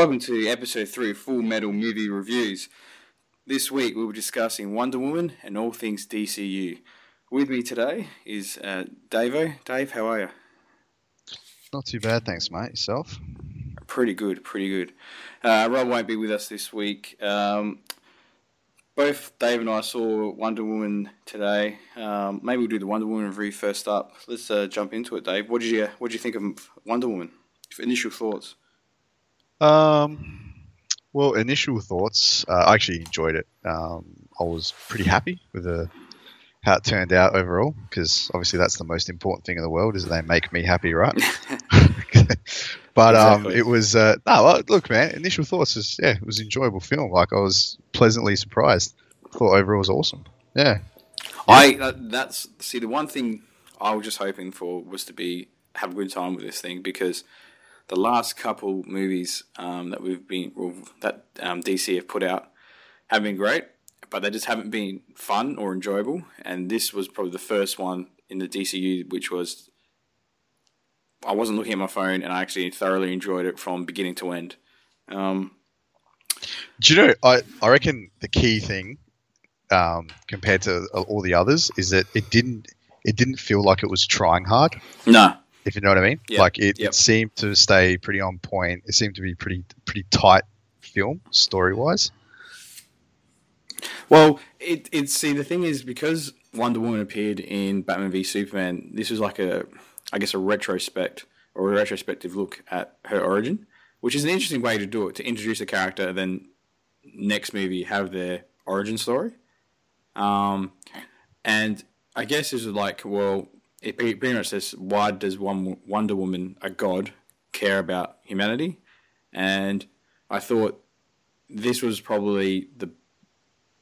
Welcome to episode three of Full Metal Movie Reviews. This week we'll be discussing Wonder Woman and all things DCU. With me today is uh, Davo. Dave, how are you? Not too bad, thanks, mate. Yourself? Pretty good, pretty good. Uh, Rob won't be with us this week. Um, both Dave and I saw Wonder Woman today. Um, maybe we'll do the Wonder Woman review first up. Let's uh, jump into it, Dave. What did you What did you think of Wonder Woman? Initial thoughts. Um, well, initial thoughts. Uh, I actually enjoyed it. Um, I was pretty happy with the how it turned out overall because obviously that's the most important thing in the world is they make me happy, right? but um, Exactly. it was uh, no. well, Look, man. Initial thoughts is yeah, it was an enjoyable film. Like I was pleasantly surprised. Thought overall was awesome. Yeah. I uh, that's see the one thing I was just hoping for was to be have a good time with this thing because the last couple movies um, that we've been well, that um, DC have put out have been great, but they just haven't been fun or enjoyable. And this was probably the first one in the DCU which was I wasn't looking at my phone and I actually thoroughly enjoyed it from beginning to end. Um, Do you know? I I reckon the key thing um, compared to all the others is that it didn't it didn't feel like it was trying hard. no, If you know what I mean. Yep, Like it, yep. it seemed to stay pretty on point. It seemed to be pretty pretty tight film story wise. Well, it it's see the thing is because Wonder Woman appeared in Batman v Superman, this is like a I guess a retrospect or a retrospective look at her origin, which is an interesting way to do it to introduce a character and then next movie have their origin story. Um, and I guess this is like well, it pretty much says why does one Wonder Woman, a god, care about humanity? And I thought this was probably the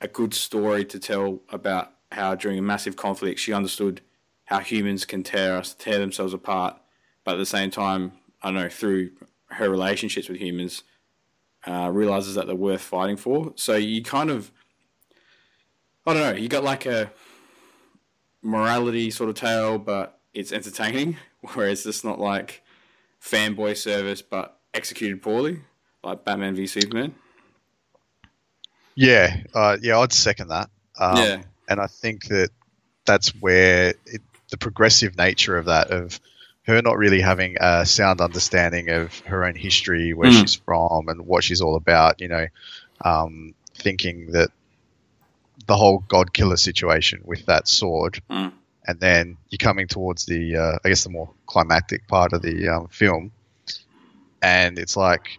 a good story to tell about how during a massive conflict she understood how humans can tear us tear themselves apart, but at the same time, I don't know through her relationships with humans, uh, realizes that they're worth fighting for. So you kind of, I don't know, you got like a morality sort of tale, but it's entertaining, whereas it's not like fanboy service, but executed poorly, like Batman v Superman. Yeah, uh, yeah, I'd second that. Um, Yeah. and I think that that's where it, the progressive nature of that of her not really having a sound understanding of her own history, where Mm. she's from, and what she's all about. You know, um, thinking that the whole God killer situation with that sword, Mm. and then you're coming towards the, uh, I guess, the more climactic part of the um, film, and it's like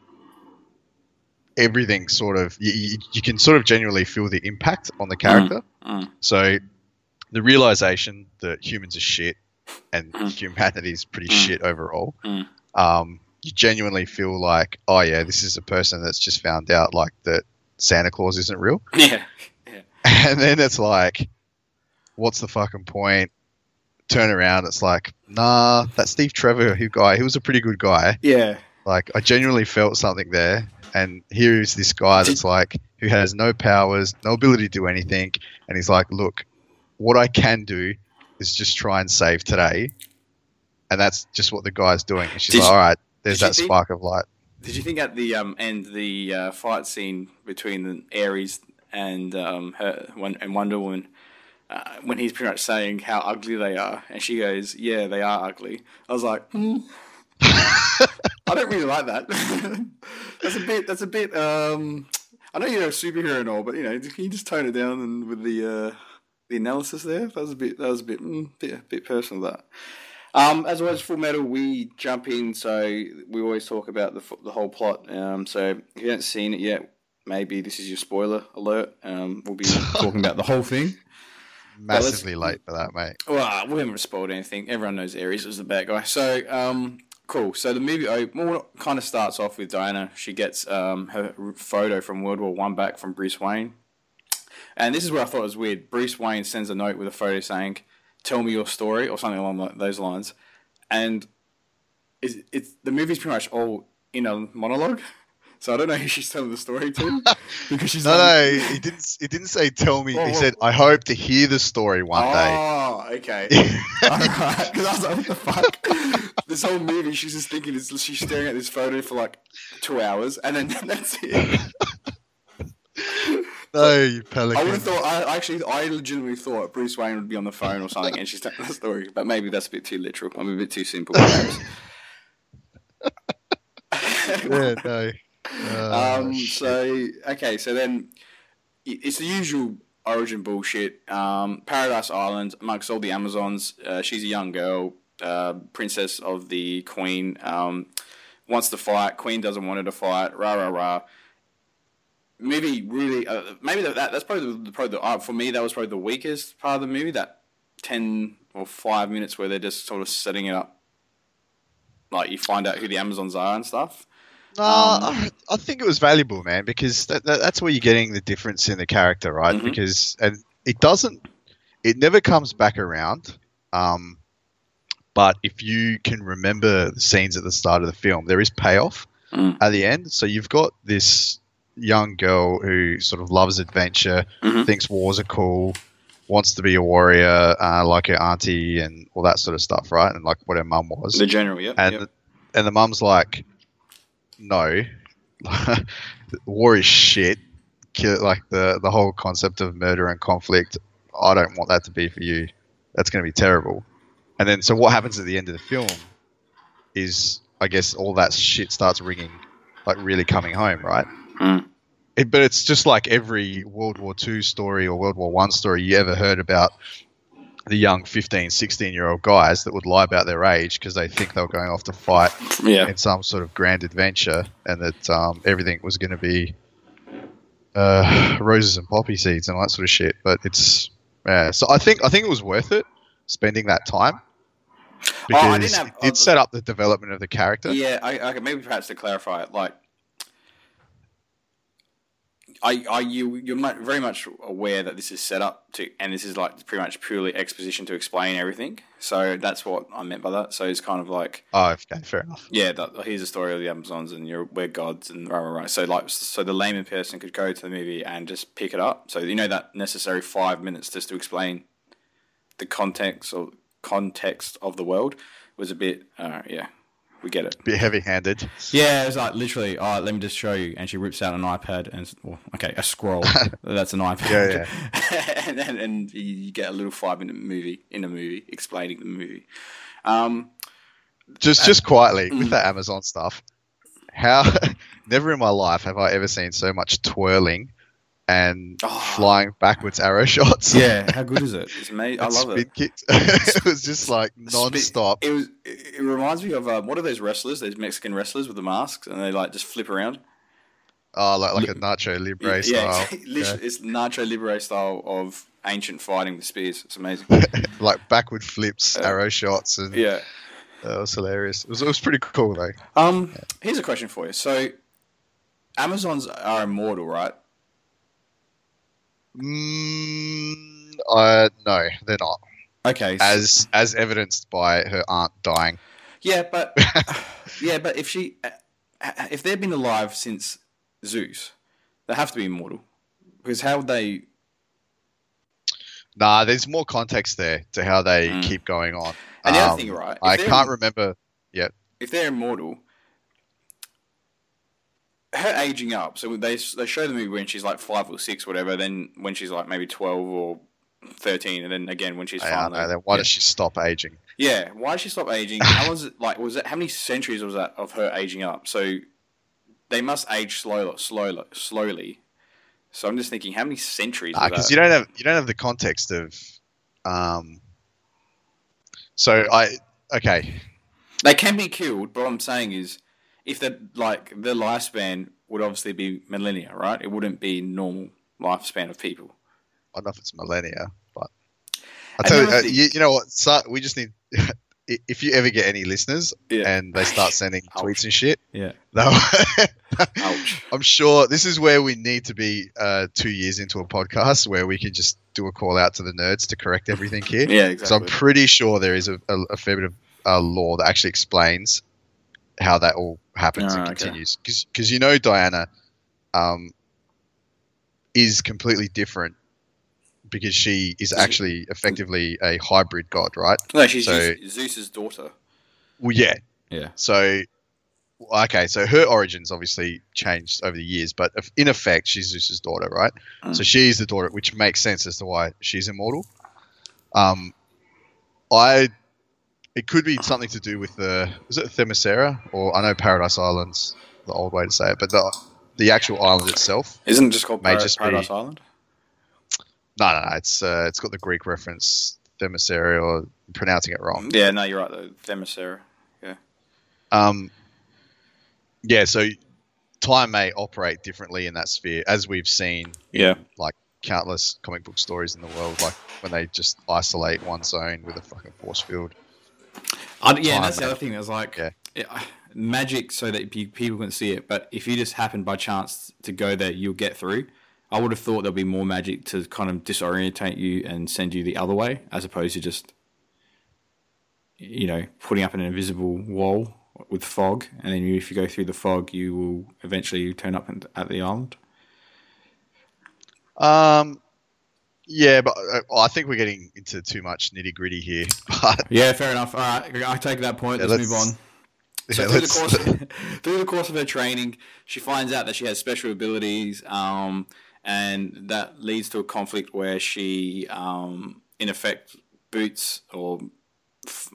everything sort of you, you, you can sort of genuinely feel the impact on the character. Mm. So the realization that humans are shit and Mm. humanity is pretty Mm. shit overall. Mm. Um, you genuinely feel like, oh yeah, this is a person that's just found out like that Santa Claus isn't real, Yeah. and then it's like, what's the fucking point? Turn around, it's like, nah, that Steve Trevor, who guy, he was a pretty good guy. Yeah. Like I genuinely felt something there, and here is this guy that's like who has no powers, no ability to do anything, and he's like, look, what I can do is just try and save today, and that's just what the guy's doing. And she's Did like, all right, there's that think- spark of light. Did you think at the um, end the uh, fight scene between the Ares and um, her and Wonder Woman, uh, when he's pretty much saying how ugly they are, and she goes, "Yeah, they are ugly." I was like, hmm. I don't really like that. that's a bit. That's a bit. Um, I know you're a superhero and all, but you know, can you just tone it down and with the uh, the analysis there? That was a bit. That was a bit. Mm, bit, bit personal. That. Um, as always, Full Metal, we jump in, so we always talk about the, the whole plot. Um, so if you haven't seen it yet, maybe this is your spoiler alert. Um, we'll be talking about the whole thing. Massively late for that, mate. Well, we haven't spoiled anything. Everyone knows Ares was the bad guy. So, um, cool. So the movie oh, well, kind of starts off with Diana. She gets um, her photo from World War One back from Bruce Wayne. And this is where I thought it was weird. Bruce Wayne sends a note with a photo saying, "Tell me your story" or something along those lines. And it's, it's the movie's pretty much all in a monologue. So I don't know who she's telling the story to because she's No, like, no, he didn't. He didn't say tell me. Whoa, He whoa. said I hope to hear the story one day. Oh, okay. Because I was like, what the fuck? this whole movie, she's just thinking, it's, she's staring at this photo for like two hours, and then that's it. No, you I pelican. would have thought, I actually, I legitimately thought Bruce Wayne would be on the phone or something, and she's telling the story, but maybe that's a bit too literal. I'm a bit too simple. perhaps. yeah, no. Oh, um, so okay, so then it's the usual origin bullshit. Um, Paradise Island, amongst all the Amazons, uh, she's a young girl, uh, princess of the Queen. Um, wants to fight. Queen doesn't want her to fight. Rah rah rah. Movie really, uh, maybe that, that that's probably the, probably the, uh, for me that was probably the weakest part of the movie. That ten or five minutes where they're just sort of setting it up, like you find out who the Amazons are and stuff. No, Um, I, I think it was valuable, man, because that, that, that's where you're getting the difference in the character, right? Mhm. Because and it doesn't, it never comes back around. Um, but if you can remember the scenes at the start of the film, there is payoff Mm. at the end. So you've got this young girl who sort of loves adventure, Mhm. thinks wars are cool, wants to be a warrior, uh, like her auntie and all that sort of stuff, right? And like what her mum was The general, yeah. and the, and the mum's like, no, war is shit. Like the the whole concept of murder and conflict. I don't want that to be for you. That's going to be terrible. And then so what happens at the end of the film is, I guess, all that shit starts ringing, like really coming home, right? Mm. It, but it's just like every World War II story or World War One story you ever heard about the young 15, 16 year old guys that would lie about their age because they think they were going off to fight yeah. in some sort of grand adventure and that um, everything was going to be uh, roses and poppy seeds and all that sort of shit. But it's yeah. So I think I think it was worth it spending that time Oh, I because didn't have- it set up the development of the character. Yeah, I, okay, maybe perhaps to clarify it, like, I, I, you, you're very much aware that this is set up to, and this is like pretty much purely exposition to explain everything. So that's what I meant by that. So it's kind of like, Oh, okay, fair enough. yeah, that, here's the story of the Amazons, and you're we're gods, and rah rah rah. So like, so the layman person could go to the movie and just pick it up. So you know that necessary five minutes just to explain the context or context of the world was a bit, uh, yeah, we get it. Bit heavy handed. Yeah, it was like literally. Oh, let me just show you. And she rips out an iPad and well, okay, a scroll. That's an iPad. Yeah, and, and and you get a little five minute movie in a movie explaining the movie. Um, Just just quietly Mm. with that Amazon stuff. How never in my life have I ever seen so much twirling and Oh. flying backwards arrow shots. yeah, how good is it? It's amazing. I love spin it. kicks. it was just like Spin- non-stop. It was. It it reminds me of um, what are those wrestlers? Those Mexican wrestlers with the masks, and they like just flip around. Oh, like, like a Nacho Libre yeah, style. exactly. Literally, it's Nacho Libre style of ancient fighting with spears. It's amazing. like backward flips, Uh, arrow shots, and yeah. that was hilarious. It was, it was pretty cool though. Um, here's a question for you. So, Amazons are immortal, right? Mm, uh, no, they're not. Okay. As as evidenced by her aunt dying. yeah, but yeah, but if she, uh, if they've been alive since Zeus, they have to be immortal. Because how would they? Nah, there's more context there to how they Mm. keep going on. And the other Um, thing, right? I can't remember. Yet. If they're immortal, her aging up. So they they show the movie when she's like five or six, whatever. Then when she's like maybe twelve or thirteen, and then again when she's I finally. Then why yeah. does she stop aging? Yeah, why does she stop aging? How was it like? Was it how many centuries was that of her aging up? So they must age slowly, slowly, slowly. So I'm just thinking, how many centuries? Because that? you don't have you don't have the context of. Um, so I okay. They can be killed, but what I'm saying is, if they like the lifespan would obviously be millennia, right? It wouldn't be normal lifespan of people. I don't know if it's millennia, but I tell you, uh, you, you know what? So, we just need. if you ever get any listeners Yeah. and they start sending tweets and shit, Yeah. I'm sure this is where we need to be uh, two years into a podcast where we can just do a call out to the nerds to correct everything here. Yeah, exactly. So I'm pretty sure there is a, a, a fair bit of uh, lore that actually explains how that all happens Ah, and okay. continues because you know Diana um, is completely different because she is actually effectively a hybrid god, right? No, she's So- Zeus- Zeus's daughter. Well, yeah. Yeah. So, okay, so her origins obviously changed over the years, but in effect, she's Zeus's daughter, right? Mm. So she's the daughter, which makes sense as to why she's immortal. Um, I, it could be something to do with the is it Themyscira or I know Paradise Island's the old way to say it, but the the actual island itself. Isn't it just called Par- just be- Paradise Island? No, no, no. It's uh, it's got the Greek reference Themyscira, or I'm pronouncing it wrong. Yeah, no, you're right. though. Themyscira. Um, yeah, so time may operate differently in that sphere, as we've seen Yeah. Like countless comic book stories in the world, like when they just isolate one zone with a fucking force field. I, yeah, that's the other thing. It's like Yeah. yeah, magic, so that pe- people can see it. But if you just happen by chance to go there, you'll get through. I would have thought there'll be more magic to kind of disorientate you and send you the other way, as opposed to just, you know, putting up an invisible wall with fog, and then you, if you go through the fog, you will eventually turn up at the island. Um, yeah, but uh, I think we're getting into too much nitty gritty here. But Yeah, fair enough. All right, I take that point. Yeah, let's, let's- move on. So yeah, through, the course, through the course of her training, she finds out that she has special abilities, um, and that leads to a conflict where she, um, in effect, boots or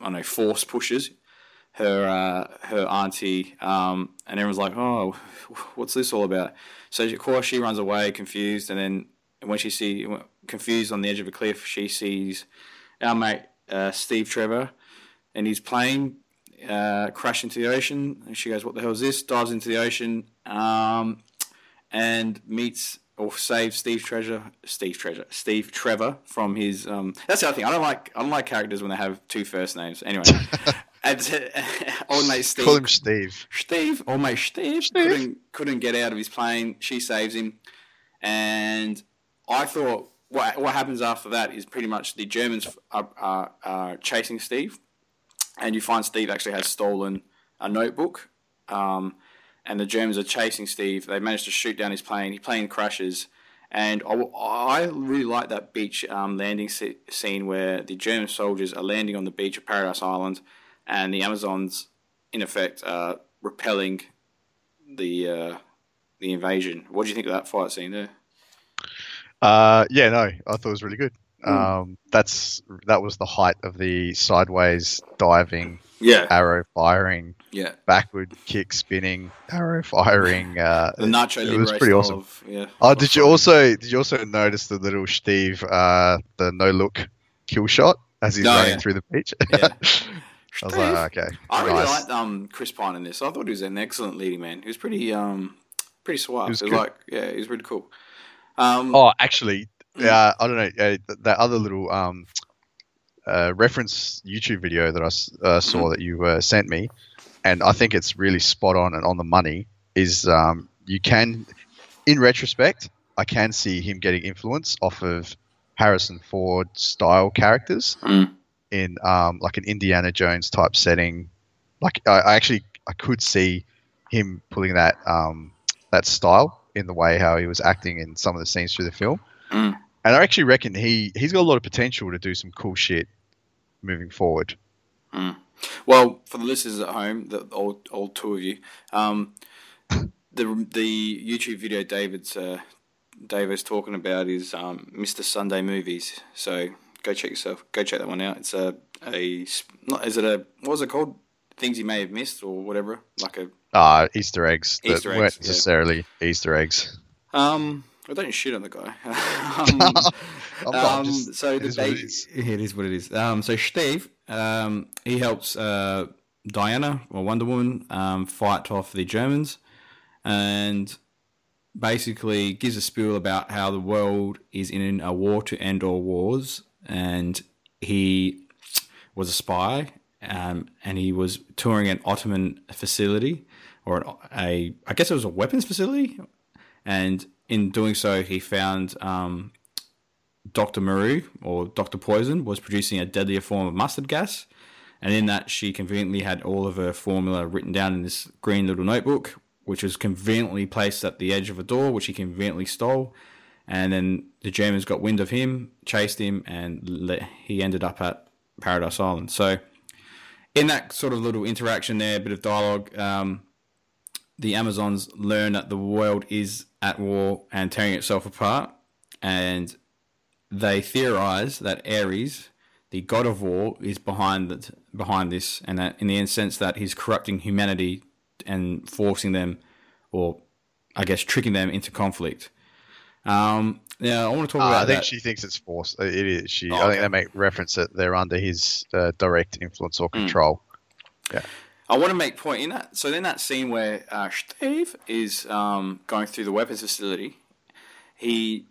I don't know, force pushes her uh, her auntie, um, and everyone's like, "Oh, what's this all about?" So of course she runs away, confused, and then when she see confused on the edge of a cliff, she sees our mate uh, Steve Trevor, and his plane uh, crash into the ocean. And she goes, "What the hell is this?" Dives into the ocean, um, and meets or saves Steve Treasure, Steve Treasure, Steve Trevor from his. Um, that's the other thing. I don't like. I don't like characters when they have two first names. Anyway, and, old mate Steve. call him Steve. Steve, old mate Steve, couldn't couldn't get out of his plane. She saves him, and I thought what what happens after that is pretty much the Germans are, are, are chasing Steve, and you find Steve actually has stolen a notebook, um, and the Germans are chasing Steve. They manage to shoot down his plane. His plane crashes. And I, I really like that beach um, landing se- scene where the German soldiers are landing on the beach of Paradise Island, and the Amazons, in effect, are repelling the uh, the invasion. What do you think of that fight scene there? Uh, yeah, no, I thought it was really good. Hmm. Um, that's that was the height of the sideways diving, Yeah, arrow firing, yeah. backward kick spinning, arrow firing. Uh, The Nacho it was pretty awesome. Of, yeah. Oh, did you also did you also notice the little Steve, uh, the no look kill shot as he's Oh, running yeah. through the beach? Yeah. I was like, okay, I really nice. liked um, Chris Pine in this. I thought he was an excellent leading man. He was pretty um, pretty suave. He was it was like yeah, he was really cool. Um, Oh, actually, yeah, I don't know. Uh, th- that other little um, uh, reference YouTube video that I uh, saw Mm-hmm. that you uh, sent me, and I think it's really spot on and on the money. Is um, you can, in retrospect, I can see him getting influence off of Harrison Ford style characters Mm. in um, like an Indiana Jones type setting. Like I, I actually I could see him pulling that um, that style in the way how he was acting in some of the scenes through the film. Mm. And I actually reckon he he's got a lot of potential to do some cool shit moving forward. Well, for the listeners at home, the old old two of you, um, the the YouTube video David's uh, David's talking about is um, Mr. Sunday Movies. So go check yourself. Go check that one out. It's a a not is it a what was it called? Things you may have missed or whatever. Like a Uh, Easter eggs that Easter weren't eggs, yeah. necessarily Easter eggs. um. I don't shit on the guy. um, Um, just- so the is what it, it is what it is. Um, so Steve, um, he helps uh, Diana or Wonder Woman um, fight off the Germans, and basically gives a spiel about how the world is in a war to end all wars, and he was a spy, um, and he was touring an Ottoman facility, or a I guess it was a weapons facility, and in doing so, he found um, Dr. Maru or Dr. Poison was producing a deadlier form of mustard gas, And in that, she conveniently had all of her formula written down in this green little notebook, which was conveniently placed at the edge of a door, which he conveniently stole. And then the Germans got wind of him, chased him, and he ended up at Paradise Island. So, in that sort of little interaction there, a bit of dialogue, um, the Amazons learn that the world is at war and tearing itself apart, and they theorize that Ares, the god of war, is behind behind this, and that in the sense that he's corrupting humanity and forcing them, or I guess tricking them into conflict. Um, now I want to talk Uh, about I think that. she thinks it's forced. It is. She. Oh, I think okay. they make reference that they're under his uh, direct influence or Hmm. control. I want to make point in that. So in that scene where uh, Steve is um, going through the weapons facility, he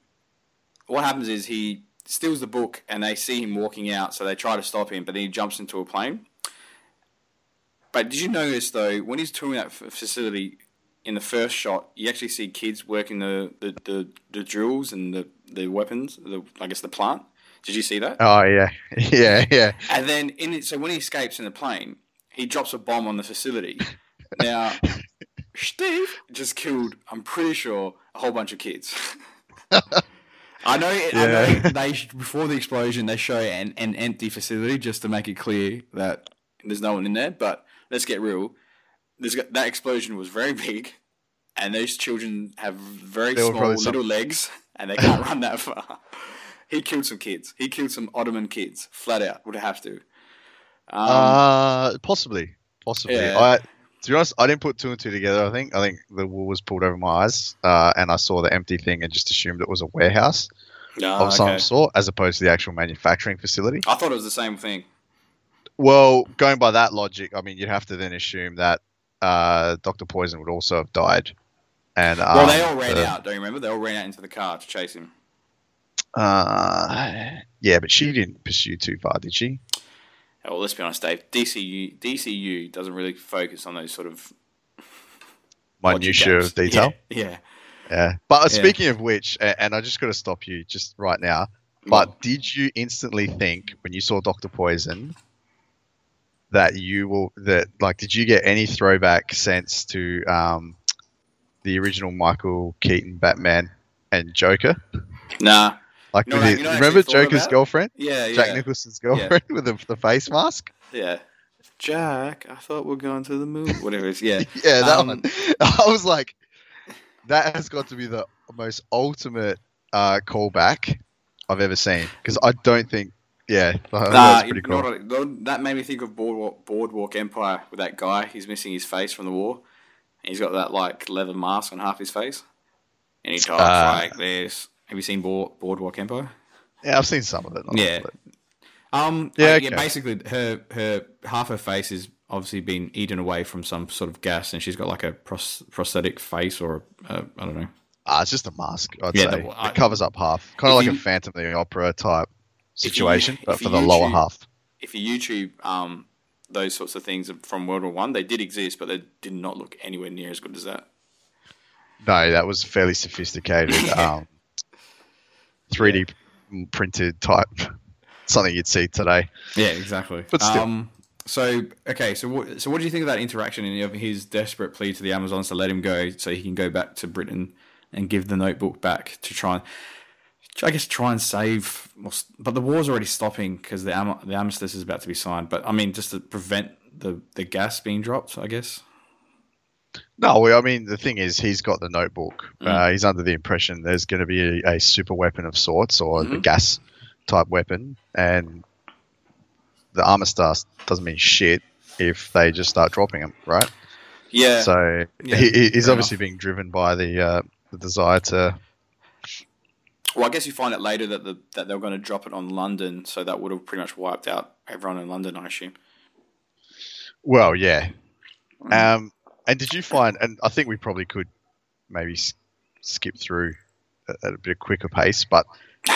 what happens is he steals the book and they see him walking out, so they try to stop him, but then he jumps into a plane. But did you notice though when he's touring that f- facility in the first shot, you actually see kids working the the, the, the drills and the, the weapons, the I guess the plant. Did you see that? Oh yeah, yeah, yeah. And then in it, so when he escapes in the plane, he drops a bomb on the facility. Now, Steve just killed. I'm pretty sure a whole bunch of kids. I know. I know. Yeah. They before the explosion, they show an, an empty facility just to make it clear that there's no one in there. But let's get real. There's that explosion was very big, and those children have very They small probably some- little legs, and they can't run that far. He killed some kids. He killed some Ottoman kids, flat out. Would have to. Um, uh, possibly, possibly. yeah. I, to be honest, I didn't put two and two together. I think I think the wool was pulled over my eyes, uh, and I saw the empty thing and just assumed it was a warehouse no, of some okay. sort, as opposed to the actual manufacturing facility. I thought it was the same thing. Well, going by that logic, I mean, you'd have to then assume that uh, Doctor Poison would also have died. And Well, um, they all ran the- out. Don't you remember? They all ran out into the car to chase him. Uh, yeah, but she didn't pursue too far, did she? Well, let's be honest, Dave. DCU DCU doesn't really focus on those sort of Minutia of detail. Yeah, yeah. Yeah. But uh, Yeah. speaking of which, and I just got to stop you just right now. But did you instantly think when you saw Doctor Poison that you will that like did you get any throwback sense to um, the original Michael Keaton Batman and Joker? nah. Like You know with the- you know what remember Joker's girlfriend, Yeah, yeah, Jack Nicholson's girlfriend with the, the face mask? yeah. Jack, I thought we're going to the movie. Whatever it is. Yeah. Yeah, that Um, one. I was like, that has got to be the most ultimate uh, callback I've ever seen because I don't think. Yeah, Nah, that's you know cool. that made me think of Boardwalk, Boardwalk Empire with that guy. He's missing his face from the war. And he's got that like leather mask on half his face, and he talks Uh, like this. Have you seen Board, Boardwalk Empire? Yeah, I've seen some of it. Yeah. Um, Yeah, okay. yeah. Basically, her her half her face is obviously been eaten away from some sort of gas, and she's got like a pros- prosthetic face or uh, I don't know. Ah, it's just a mask. I'd Yeah, say the- I- it covers up half, kind of like you- a Phantom of the Opera type If you- situation, but for the lower half. If you YouTube um those sorts of things from World War One, they did exist, but they did not look anywhere near as good as that. No, that was fairly sophisticated, um, 3D printed type, something you'd see today. Yeah, exactly. But still. Um, so okay, so what so what do you think of that interaction and of his desperate plea to the Amazons to let him go so he can go back to Britain and give the notebook back to try and I guess try and save, but the war's already stopping because the am- the armistice is about to be signed. But I mean, just to prevent the the gas being dropped, I guess. No, well, I mean, the thing is, he's got the notebook. Mm. Uh, he's under the impression there's going to be a, a super weapon of sorts or the Mhm. gas type weapon, and the armistice doesn't mean shit if they just start dropping them, right? Yeah. so Yeah, he, he- he's obviously being driven by the uh, the desire to. well, I guess you find out later that the that they're going to drop it on London, so that would have pretty much wiped out everyone in London, I assume. Well, yeah. Mm. Um, and did you find? And I think we probably could maybe skip through at, at a bit quicker pace, but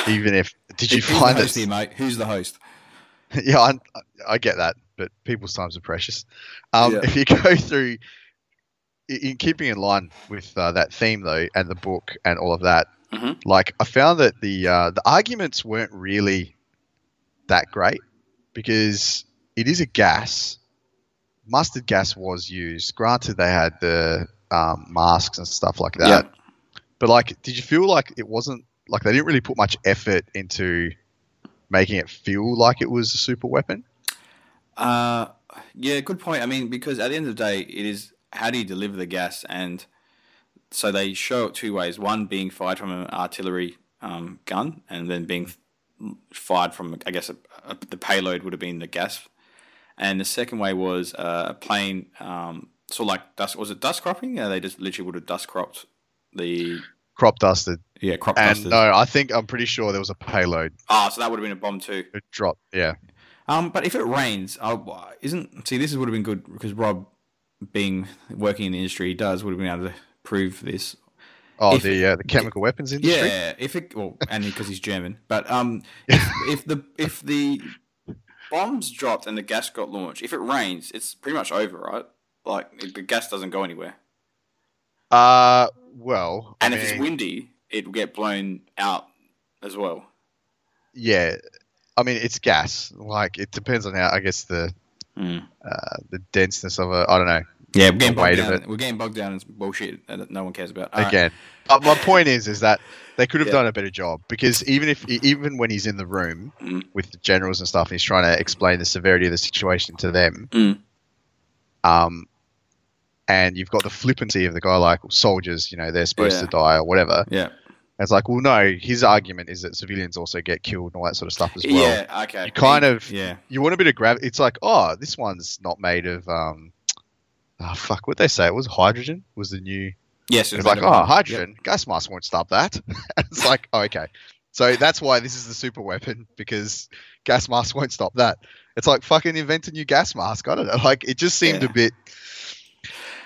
even if did you Who's find the host that here, mate? Who's the host? yeah, I, I get that, but people's times are precious. Um, Yeah. If you go through, in keeping in line with uh, that theme though, and the book and all of that, Mhm. like I found that the uh, the arguments weren't really that great because it is a gas. Mustard gas was used. Granted, they had the um, masks and stuff like that. Yeah. But like, did you feel like it wasn't like they didn't really put much effort into making it feel like it was a super weapon? Uh, yeah, good point. I mean, because at the end of the day, it is how do you deliver the gas, and so they show it two ways: one being fired from an artillery um, gun, and then being fired from, I guess, a, a, the payload would have been the gas, and the second way was uh, a plane, um, sort of like dust. Was it dust cropping? Yeah, they just literally would have dust cropped the Crop dusted. yeah crop And dusted. no, I think I'm pretty sure there was a payload. Oh, so that would have been a bomb too. It dropped. Yeah. Um, but if it rains, uh, isn't see this would have been good because Rob, being working in the industry, he does would have been able to prove this. Oh, If- the uh, the chemical weapons industry. Yeah, if it well, and because he's German, but um, if, if the if the bombs dropped and the gas got launched, if it rains, it's pretty much over, right? Like the gas doesn't go anywhere, Uh, well, and I if it's windy, it will get blown out as well. yeah, I mean it's gas. Like it depends on how I guess the Hmm. uh, the denseness of it. I don't know. Yeah, we're getting The weight bogged of down. We're getting bogged down in bullshit that no one cares about. All right. Again, but my point is, is that they could have Yeah. done a better job because even if even when he's in the room Mm. with the generals and stuff, he's trying to explain the severity of the situation to them. Mm. Um, and you've got the flippancy of the guy like soldiers, you know, they're supposed Yeah. to die or whatever. Yeah. It's like, well, no, his argument is that civilians also get killed and all that sort of stuff as well. yeah. Okay. You kind of- Yeah. You want a bit of gravity. It's like, oh, this one's not made of, um, oh, fuck, what they say? It was hydrogen was the new. Yes. It's like, oh, hydrogen, gas mask won't stop that. It's like, oh, okay. So that's why this is the super weapon because gas mask won't stop that. It's like fucking invent a new gas mask. I don't know. Like it just seemed Yeah. a bit,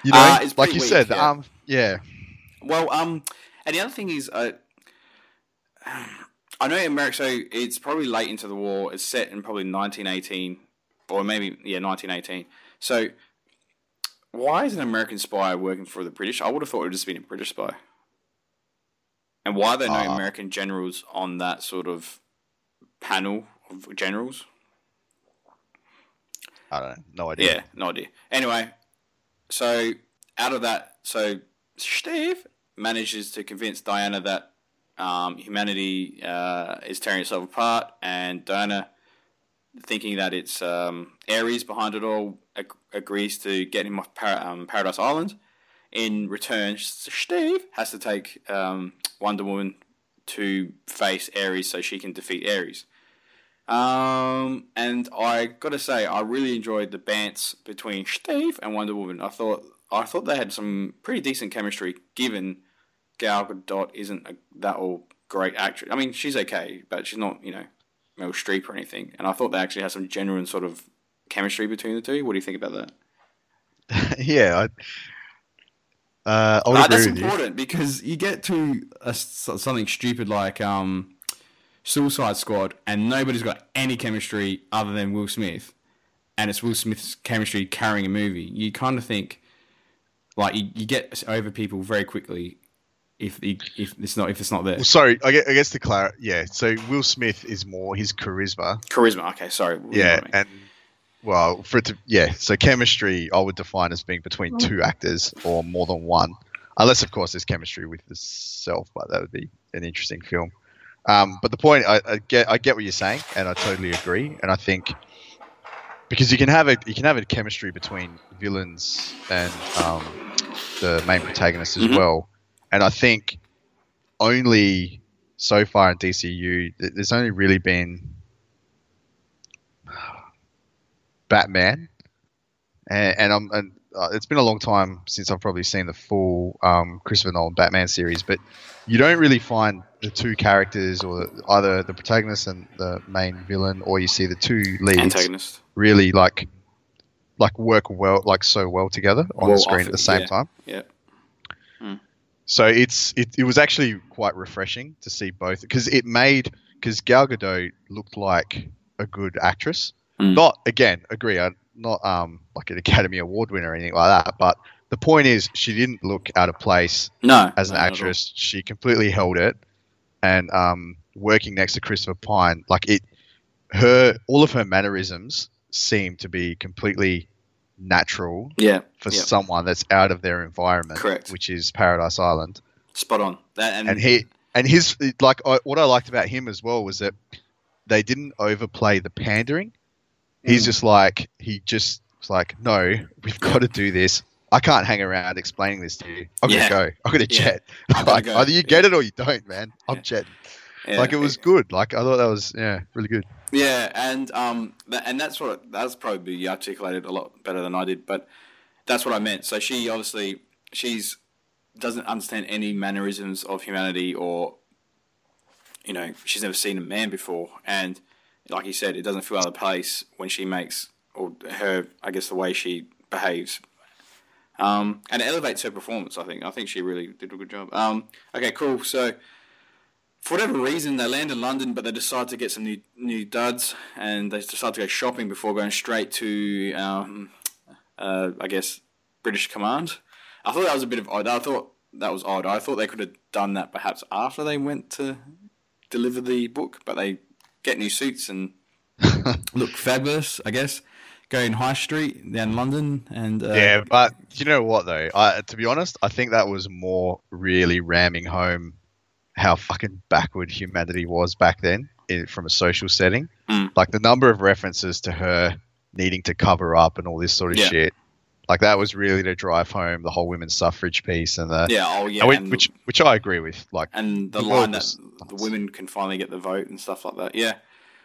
you know, Uh, like you weak, said. yeah. Um, yeah, Well, um, and the other thing is, uh, I know America. So it's probably late into the war. It's set in probably 1918, or maybe yeah, 1918. So why is an American spy working for the British? I would have thought it would just been a British spy. And why are there no Uh, American generals on that sort of panel of generals? I don't know. No idea. Yeah, no idea. Anyway, so out of that, so Steve manages to convince Diana that um, humanity uh, is tearing itself apart, and Diana, thinking that it's um, Ares behind it all, ag- agrees to get him off um, Paradise Island. In return, Steve has to take um, Wonder Woman to face Ares so she can defeat Ares. Um, and I gotta say, I really enjoyed the bants between Steve and Wonder Woman. I thought I thought they had some pretty decent chemistry, given Gal Gadot isn't a, that all great actress. I mean, she's okay, but she's not you know Meryl Streep or anything. And I thought they actually had some genuine sort of chemistry between the two. What do you think about that? yeah. I, uh, I Uh, that's with you. important because you get to a something stupid like um, Suicide Squad, and nobody's got any chemistry other than Will Smith, and it's Will Smith's chemistry carrying a movie. You kind of think, like, you, you get over people very quickly if the, if it's not if it's not there. Well, sorry, I guess, I guess to clarify, yeah. So Will Smith is more his charisma, Charisma. Okay, sorry. what yeah, and well, for it to, yeah. So chemistry, I would define as being between two actors or more than one, unless of course there's chemistry with the self, but that would be an interesting film. Um, but the point, I, I get, I get what you're saying, and I totally agree, and I think because you can have a you can have a chemistry between villains and um, the main protagonist as Mhm. well, and I think only so far in DCU, there's only really been Batman, and, and I'm and uh, it's been a long time since I've probably seen the full um, Christopher Nolan Batman series, but you don't really find the two characters or either the protagonist and the main villain, or you see the two leads Antagonist. really like like work well like so well together on Well the screen at the same yeah. time. Yeah. So it's it, it was actually quite refreshing to see both because it made because Gal Gadot looked like a good actress. Mm. Not again, agree, I'm not um like an Academy Award winner or anything like that. But the point is, she didn't look out of place No. as an no, not at all. actress. She completely held it, and um, working next to Christopher Pine, like it, her all of her mannerisms seem to be completely natural Yeah, for yeah. someone that's out of their environment, Correct. which is Paradise Island. spot on. That, and, And he and his like I, what I liked about him as well was that they didn't overplay the pandering. He's just like he just was like, no, we've got to do this. I can't hang around explaining this to you. I'm Yeah. gonna go. I'm gonna Yeah. jet. I'm gonna go. either you get it or you don't, man. I'm Yeah. jetting. yeah, like it was good. Like I thought that was yeah, really good. Yeah, and um, and that's what that's probably articulated a lot better than I did, but that's what I meant. So she obviously she's doesn't understand any mannerisms of humanity, or you know, she's never seen a man before, and like you said, it doesn't feel out of place when she makes or her, I guess, the way she behaves. Um, and it elevates her performance. I think. I think she really did a good job. Um, okay, cool. So for whatever reason, they land in London, but they decide to get some new new duds, and they decide to go shopping before going straight to, um, uh, I guess, British Command. I thought that was a bit of odd. I thought that was odd. I thought they could have done that perhaps after they went to deliver the book, but they get new suits and look fabulous. I guess going High Street down London, and uh, yeah, but you know what though? I to be honest, I think that was more really ramming home how fucking backward humanity was back then in, from a social setting. Mm. Like the number of references to her needing to cover up and all this sort of Yeah. shit. Like that was really to drive home the whole women's suffrage piece and the yeah, oh yeah, and which, which I agree with. Like and the, The line that the women can finally get the vote and stuff like that. Yeah,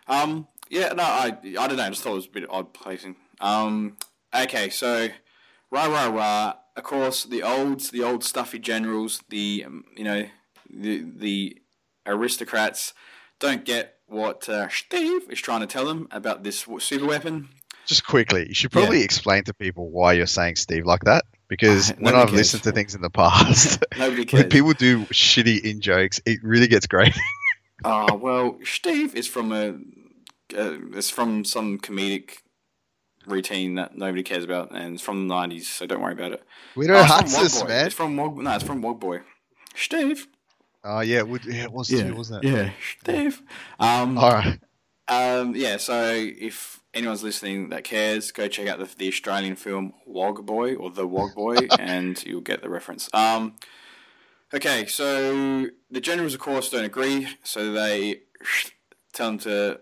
um, yeah. No, I I don't know. I just thought it was a bit odd placing. Um, okay, so rah rah rah. Of course, the olds, the old stuffy generals, the um, you know the the aristocrats don't get what uh, Steve is trying to tell them about this super weapon. Just quickly, you should probably explain to people why you're saying Steve like that. Because Uh, when I've cares. listened to things in the past, Nobody cares. when people do shitty in jokes, it really gets great. Oh well, Steve is from a uh, it's from some comedic routine that nobody cares about, and it's from the nineties, so don't worry about it. We Oh, don't it's have this, Wog Boy. man. It's from Wog. No, it's from Wog Boy. Steve. Oh yeah, it would, yeah, it was too, wasn't it? Yeah, Steve. Um, All right. um, yeah. So if anyone's listening that cares, go check out the, the Australian film Wog Boy or The Wog Boy, and you'll get the reference. Um, okay, so the generals, of course, don't agree, so they tell them to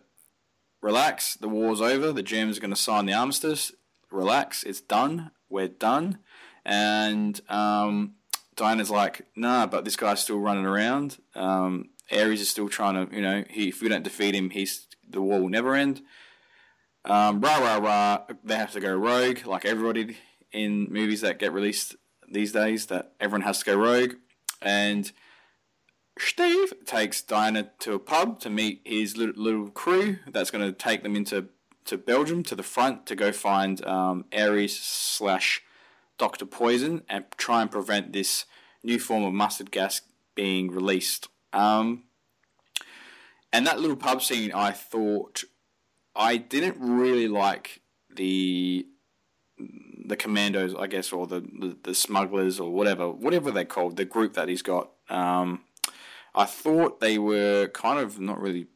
relax. The war's over. The Germans are going to sign the armistice. Relax. It's done. We're done. And um, Diana's like, nah, but this guy's still running around. Um, Ares is still trying to, you know, he, if we don't defeat him, he's the war will never end. Um, rah rah rah. They have to go rogue, like everybody in movies that get released these days. That everyone has to go rogue, and Steve takes Diana to a pub to meet his little, little crew. That's going to take them into to Belgium to the front to go find um, Ares slash Doctor Poison and try and prevent this new form of mustard gas being released. Um, and that little pub scene, I thought I didn't really like the the commandos, I guess, or the, the, the smugglers or whatever, whatever they're called, the group that he's got. Um, I thought they were kind of not really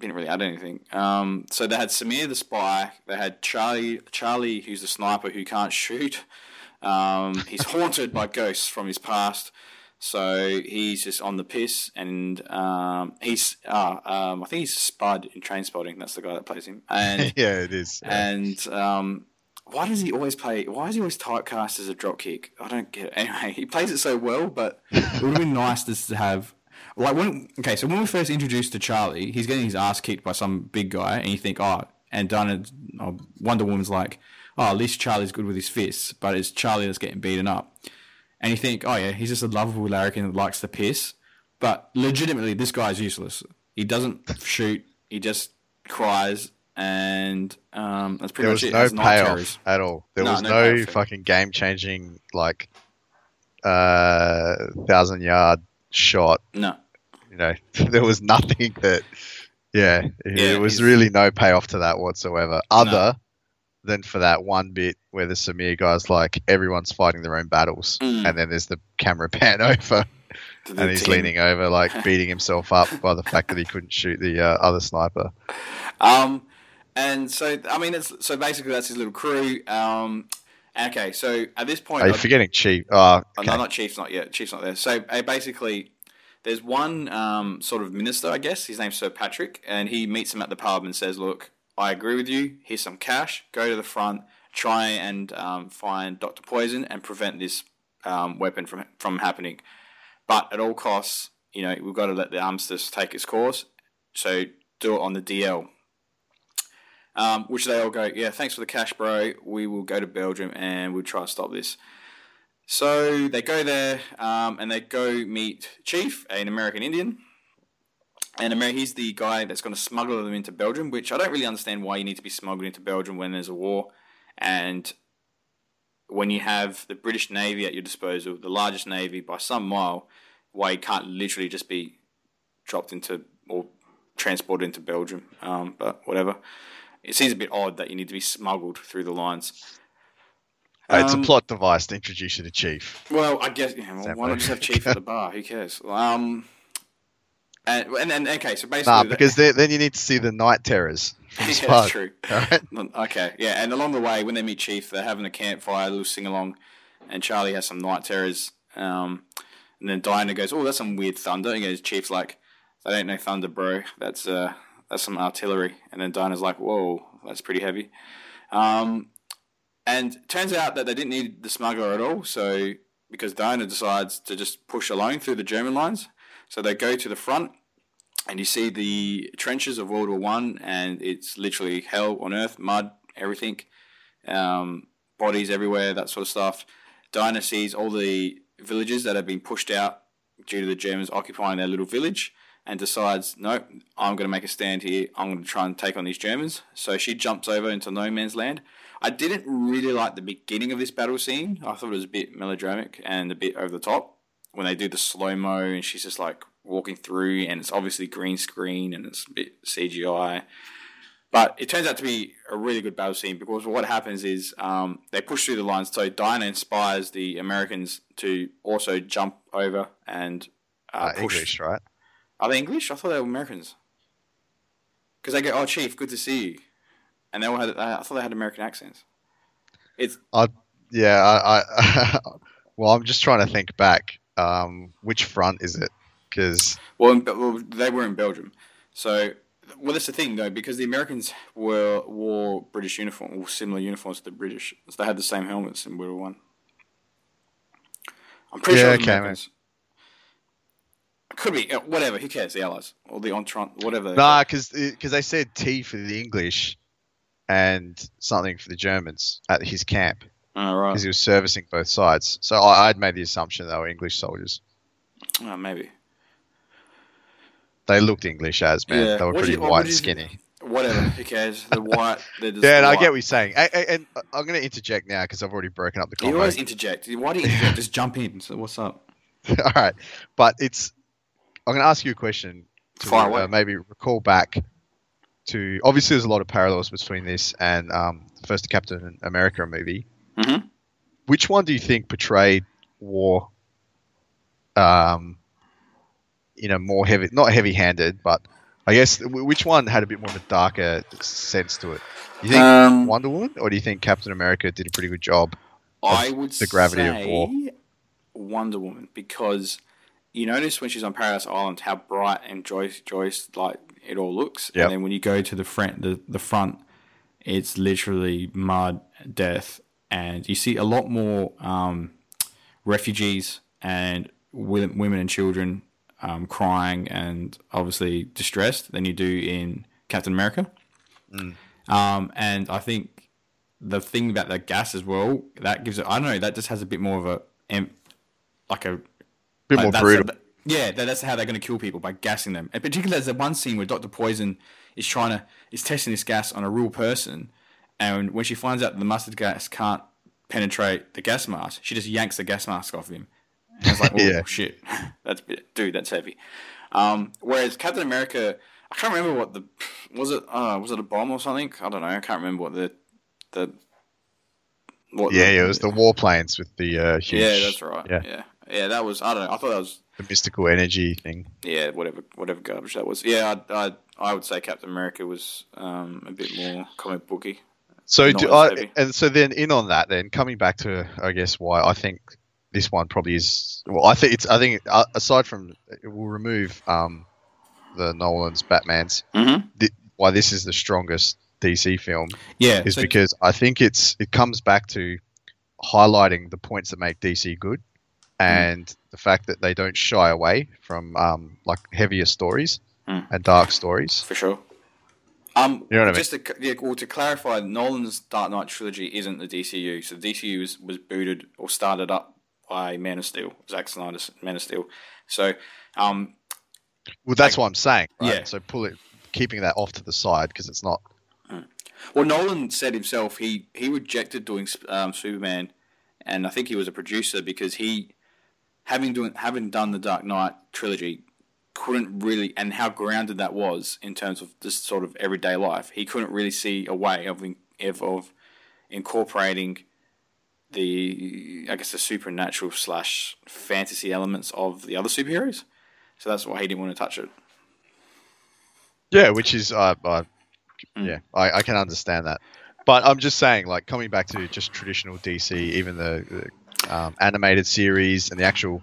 didn't really add anything. Um, so they had Samir the spy, they had Charlie Charlie who's the sniper who can't shoot. Um, he's haunted by ghosts from his past. So he's just on the piss, and um, he's uh, um, I think he's Spud in Trainspotting. That's the guy that plays him. And yeah, it is. Yeah. and um, why does he always play? Why is he always typecast as a dropkick? I don't get it. Anyway, he plays it so well, but it would have been nice just to have. Like when okay, so when we first introduced to Charlie, he's getting his ass kicked by some big guy, and you think, oh, and Diana, oh, Wonder Woman's like, oh, at least Charlie's good with his fists, but it's Charlie that's getting beaten up, and you think, oh yeah, he's just a lovable larrikin that likes to piss, but legitimately, this guy's useless. He doesn't shoot. He just cries, and um, that's pretty there much was it. no Has night payoff at all. There No, was no no, fucking game changing like uh thousand yard shot. No. You know, there was nothing that. Yeah, Yeah, there was really no payoff to that whatsoever, other than for that one bit where the Samir guy's like everyone's fighting their own battles, Mm. and then there's the camera pan over, and he's team. leaning over like beating himself up by the fact that he couldn't shoot the uh, other sniper. Um, and so I mean, it's so basically that's his little crew. Um, okay, so at this point, Are you I- forgetting Chief? Oh, Oh, okay. no, not Chief's not yet. Chief's not there. So uh, basically, there's one um, sort of minister, I guess. His name's Sir Patrick, and he meets him at the pub and says, "Look, I agree with you. Here's some cash. Go to the front, try and um, find Doctor Poison and prevent this um, weapon from from happening. But at all costs, you know, we've got to let the armistice take its course. So do it on the DL." Um, which they all go, yeah, thanks for the cash, bro. We will go to Belgium and we'll try to stop this. So they go there um, and they go meet Chief, an American Indian. And Amer- he's the guy that's going to smuggle them into Belgium, which I don't really understand why you need to be smuggled into Belgium when there's a war. And when you have the British Navy at your disposal, the largest navy by some mile, why you can't literally just be dropped into or transported into Belgium. Um, but whatever. It seems a bit odd that you need to be smuggled through the lines. Uh, it's a Um, plot device to introduce you to Chief. well, I guess yeah, well, why not just have Chief at the bar? Who cares? Um, and and, and okay, so basically, Nah, because then then you need to see the night terrors. yeah, that's true. Alright? Okay, yeah, and along the way, when they meet Chief, they're having a campfire, a little sing along, and Charlie has some night terrors. Um, and then Diana goes, "Oh, that's some weird thunder." And he goes, Chief's like, I don't know thunder, bro. That's uh, that's some artillery." And then Diana's like, "Whoa, that's pretty heavy." Um, and turns out that they didn't need the smuggler at all. So because Diana decides to just push alone through the German lines, so they go to the front, and you see the trenches of World War One, and it's literally hell on earth, mud, everything, um, bodies everywhere, that sort of stuff. Diana sees all the villages that have been pushed out due to the Germans occupying their little village, and decides, nope, I'm going to make a stand here. I'm going to try and take on these Germans. So she jumps over into no man's land. I didn't really like the beginning of this battle scene. I thought it was a bit melodramatic and a bit over the top when they do the slow mo and she's just like walking through and it's obviously green screen and it's a bit CGI. But it turns out to be a really good battle scene because what happens is um, they push through the lines. So Diana inspires the Americans to also jump over and uh, Uh, push. English, right? Are they English? I thought they were Americans. Because they go, "Oh, Chief, good to see you," and they all had. I thought they had American accents. It's Yeah, I, I well, I'm just trying to think back. Um, which front is it? Because well, well, they were in Belgium, so well, that's the thing though, because the Americans were wore British uniform or similar uniforms to the British, so they had the same helmets in World War One. I'm pretty Yeah, sure okay, Americans. Could be uh, whatever. Who cares? The Allies or the Entente, whatever. nah, because they said T for the English and something for the Germans at his camp Oh, right. because he was servicing both sides. So I, I'd made the assumption they were English soldiers. Oh, maybe. They looked English as man. Yeah, They were what pretty you- white and skinny. Whatever. Who cares? The white. They're just Yeah, and I get what you're saying. A- a- And I'm going to interject now because I've already broken up the You convo. always interject. Why do you interject? Just jump in. So what's up? All right, but it's. I'm going to ask you a question to Fire away. uh, maybe recall back to. Obviously, there's a lot of parallels between this and um, the first Captain America movie. Mhm. Which one do you think portrayed war? Um, you know, more heavy, not heavy-handed, but I guess which one had a bit more of a darker sense to it? You think Um, Wonder Woman, or do you think Captain America did a pretty good job? I would the gravity of say war. Wonder Woman because you notice when she's on Paradise Island how bright and joyous, joyous like it all looks, Yep. and then when you go to the front, the the front, it's literally mud, death, and you see a lot more um, refugees and women, and children um, crying and obviously distressed than you do in Captain America. Mm. Um, and I think the thing about the gas as well that gives it. I don't know. That just has a bit more of a like a bit like more brutal. that- yeah, that, that's how they're going to kill people by gassing them. And particularly, there's the one scene where Doctor Poison is trying to is testing this gas on a real person, and when she finds out the mustard gas can't penetrate the gas mask, she just yanks the gas mask off him. And it's like, oh Yeah. shit, that's dude, that's heavy. Um, whereas Captain America, I can't remember what the was it. Uh, was it a bomb or something? I don't know. I can't remember what the the what yeah, the- yeah, it was the warplanes with the uh, huge. yeah, that's right. Yeah. Yeah. Yeah, that was. I don't know. I thought that was. The mystical energy thing. Yeah, whatever, whatever garbage that was. Yeah, I, I, I would say Captain America was um, a bit more comic booky. So do I, and so then in on that, then coming back to I guess why I think this one probably is. Well, I think it's. I think uh, aside from it we'll remove um, the Nolan's Batman's. Mm-hmm. Th- why this is the strongest DC film Yeah, is so- because I think it's it comes back to highlighting the points that make DC good, and the fact that they don't shy away from um, like heavier stories Mm. and dark stories. for sure. Um, You know what I mean? just to, yeah, well, to clarify, Nolan's Dark Knight trilogy isn't the DCU. So the DCU was, was booted or started up by Man of Steel, Zack Snyder's Man of Steel. So, um, Well, that's what I'm saying. Right? Yeah. So pull it, keeping that off to the side because it's not. well, Nolan said himself he he rejected doing um, Superman, and I think he was a producer because he, having doing having done the Dark Knight trilogy, couldn't really and how grounded that was in terms of just sort of everyday life. He couldn't really see a way of of, of incorporating the I guess the supernatural slash fantasy elements of the other superheroes. So that's why he didn't want to touch it. Yeah, which is uh, uh Mm. yeah, I, I can understand that. But I'm just saying, like coming back to just traditional DC, even the, the um, animated series and the actual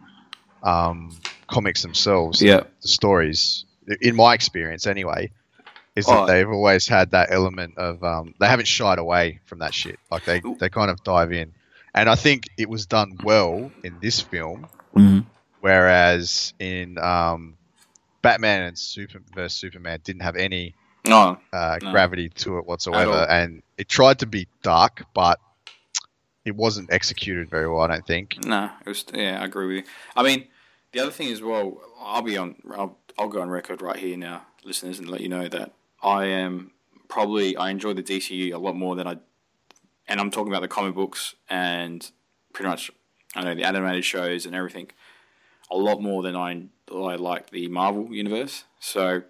um, comics themselves, Yeah. the stories, in my experience anyway, is Oh. that they've always had that element of um, they haven't shied away from that shit. Like they they kind of dive in, and I think it was done well in this film. Mm-hmm. Whereas in um, Batman and Super versus Superman didn't have any No, uh, No. gravity to it whatsoever, and it tried to be dark, but it wasn't executed very well. I don't think. No, it was. Yeah, I agree with you. I mean, the other thing as well, I'll be on. I'll, I'll go on record right here now, listeners, and let you know that I am probably I enjoy the DCU a lot more than I, and I'm talking about the comic books and pretty much I know the animated shows and everything, a lot more than I I like the Marvel universe. So,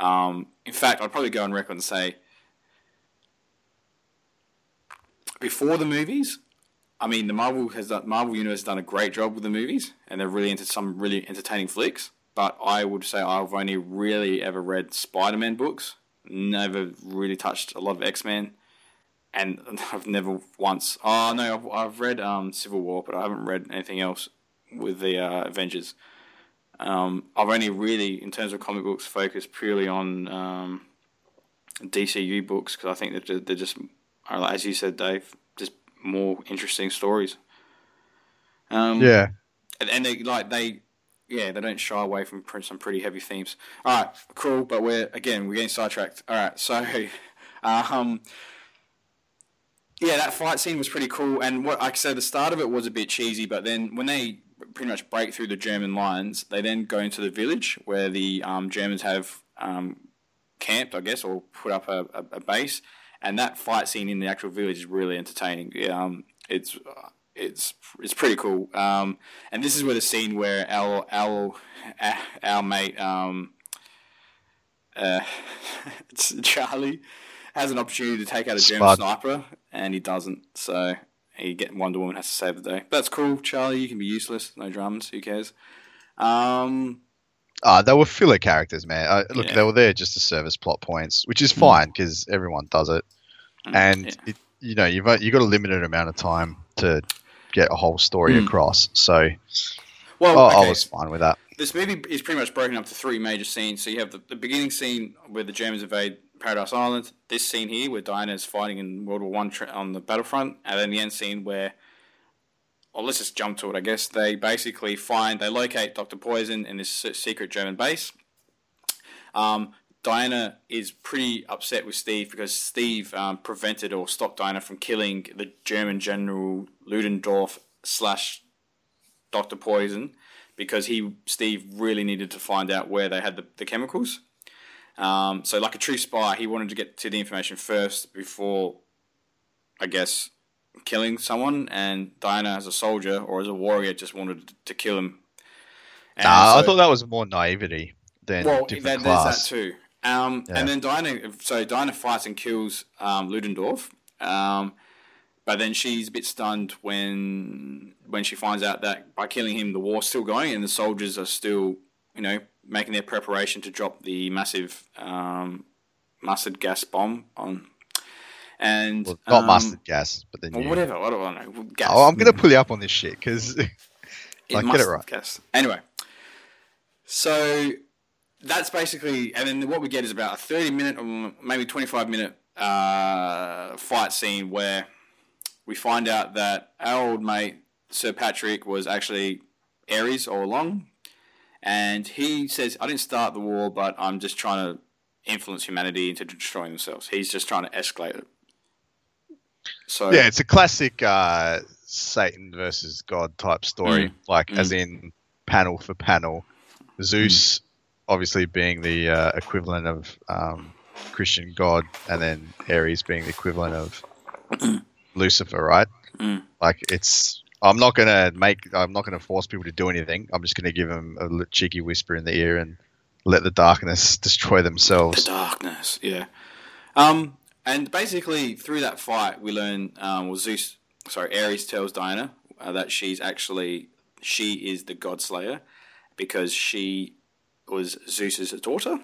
um, in fact, I'd probably go on record and say. Before the movies, I mean, the Marvel has done, Marvel Universe has done a great job with the movies, and they're really into some really entertaining flicks. But I would say I've only really ever read Spider-Man books, never really touched a lot of X-Men, and I've never once. Oh no, I've, I've read um, Civil War, but I haven't read anything else with the uh, Avengers. Um, I've only really, in terms of comic books, focused purely on um, DCU books because I think they're, they're just, as you said, Dave, just more interesting stories. Um, Yeah, and, and they like they, yeah, they don't shy away from some pretty heavy themes. All right, cool, but we're again we're getting sidetracked. All right, so, um, yeah, that fight scene was pretty cool, and what like I said, the start of it was a bit cheesy, but then when they pretty much break through the German lines, they then go into the village where the um, Germans have um, camped, I guess, or put up a, a, a base, and that fight scene in the actual village is really entertaining. Um, it's it's it's pretty cool. Um, and this is where the scene where our our our mate um, uh, it's Charlie has an opportunity to take out a German sniper, and he doesn't. So he get Wonder Woman has to save the day. But that's cool, Charlie. You can be useless. No dramas. Who cares? Um, uh, they were filler characters, man. Uh, look, Yeah. they were there just to serve as plot points, which is fine because everyone does it. And yeah. it, you know, you've you got a limited amount of time to get a whole story Mm. across. So well, I- I was fine with that. this movie is pretty much broken up to three major scenes. So you have the, the beginning scene where the Germans invade Paradise Island. This scene here where Diana is fighting in World War One tra- on the battlefront, and then the end scene where, well, let's just jump to it. I guess they basically find they locate Doctor Poison in this secret German base. Um, Diana is pretty upset with Steve because Steve um, prevented or stopped Diana from killing the German general Ludendorff slash Doctor Poison because he Steve really needed to find out where they had the, the chemicals. Um, so, like a true spy, he wanted to get to the information first before, I guess, killing someone. And Diana, as a soldier or as a warrior, just wanted to kill him. And Nah, I thought that was more naivety than well, different there- there's class. that too. Um, Yeah. And then Diana, so Diana fights and kills um, Ludendorff. Um, but then she's a bit stunned when when she finds out that by killing him, the war's still going and the soldiers are still, you know, making their preparation to drop the massive um, mustard gas bomb on. And Well, not um, mustard gas, but then you. whatever. I don't know. Gas. Oh, I'm gonna pull you up on this shit because like, get it right. Guess. Anyway, so that's basically, and then what we get is about a 30 minute or maybe 25 minute uh, fight scene where we find out that our old mate Sir Patrick was actually Ares all along, and he says, "I didn't start the war, but I'm just trying to influence humanity into destroying themselves. He's just trying to escalate it." So yeah, it's a classic uh, Satan versus God type story. Like as in panel for panel, Zeus obviously being the uh, equivalent of um, Christian God, and then Ares being the equivalent of Lucifer, right? Mm. Like it's. I'm not gonna make. I'm not gonna force people to do anything. I'm just gonna give them a cheeky whisper in the ear and let the darkness destroy themselves. The darkness, yeah. Um, and basically through that fight, we learn, um, well, Zeus, sorry, Ares tells Diana uh, that she's actually she is the God Slayer because she was Zeus's daughter,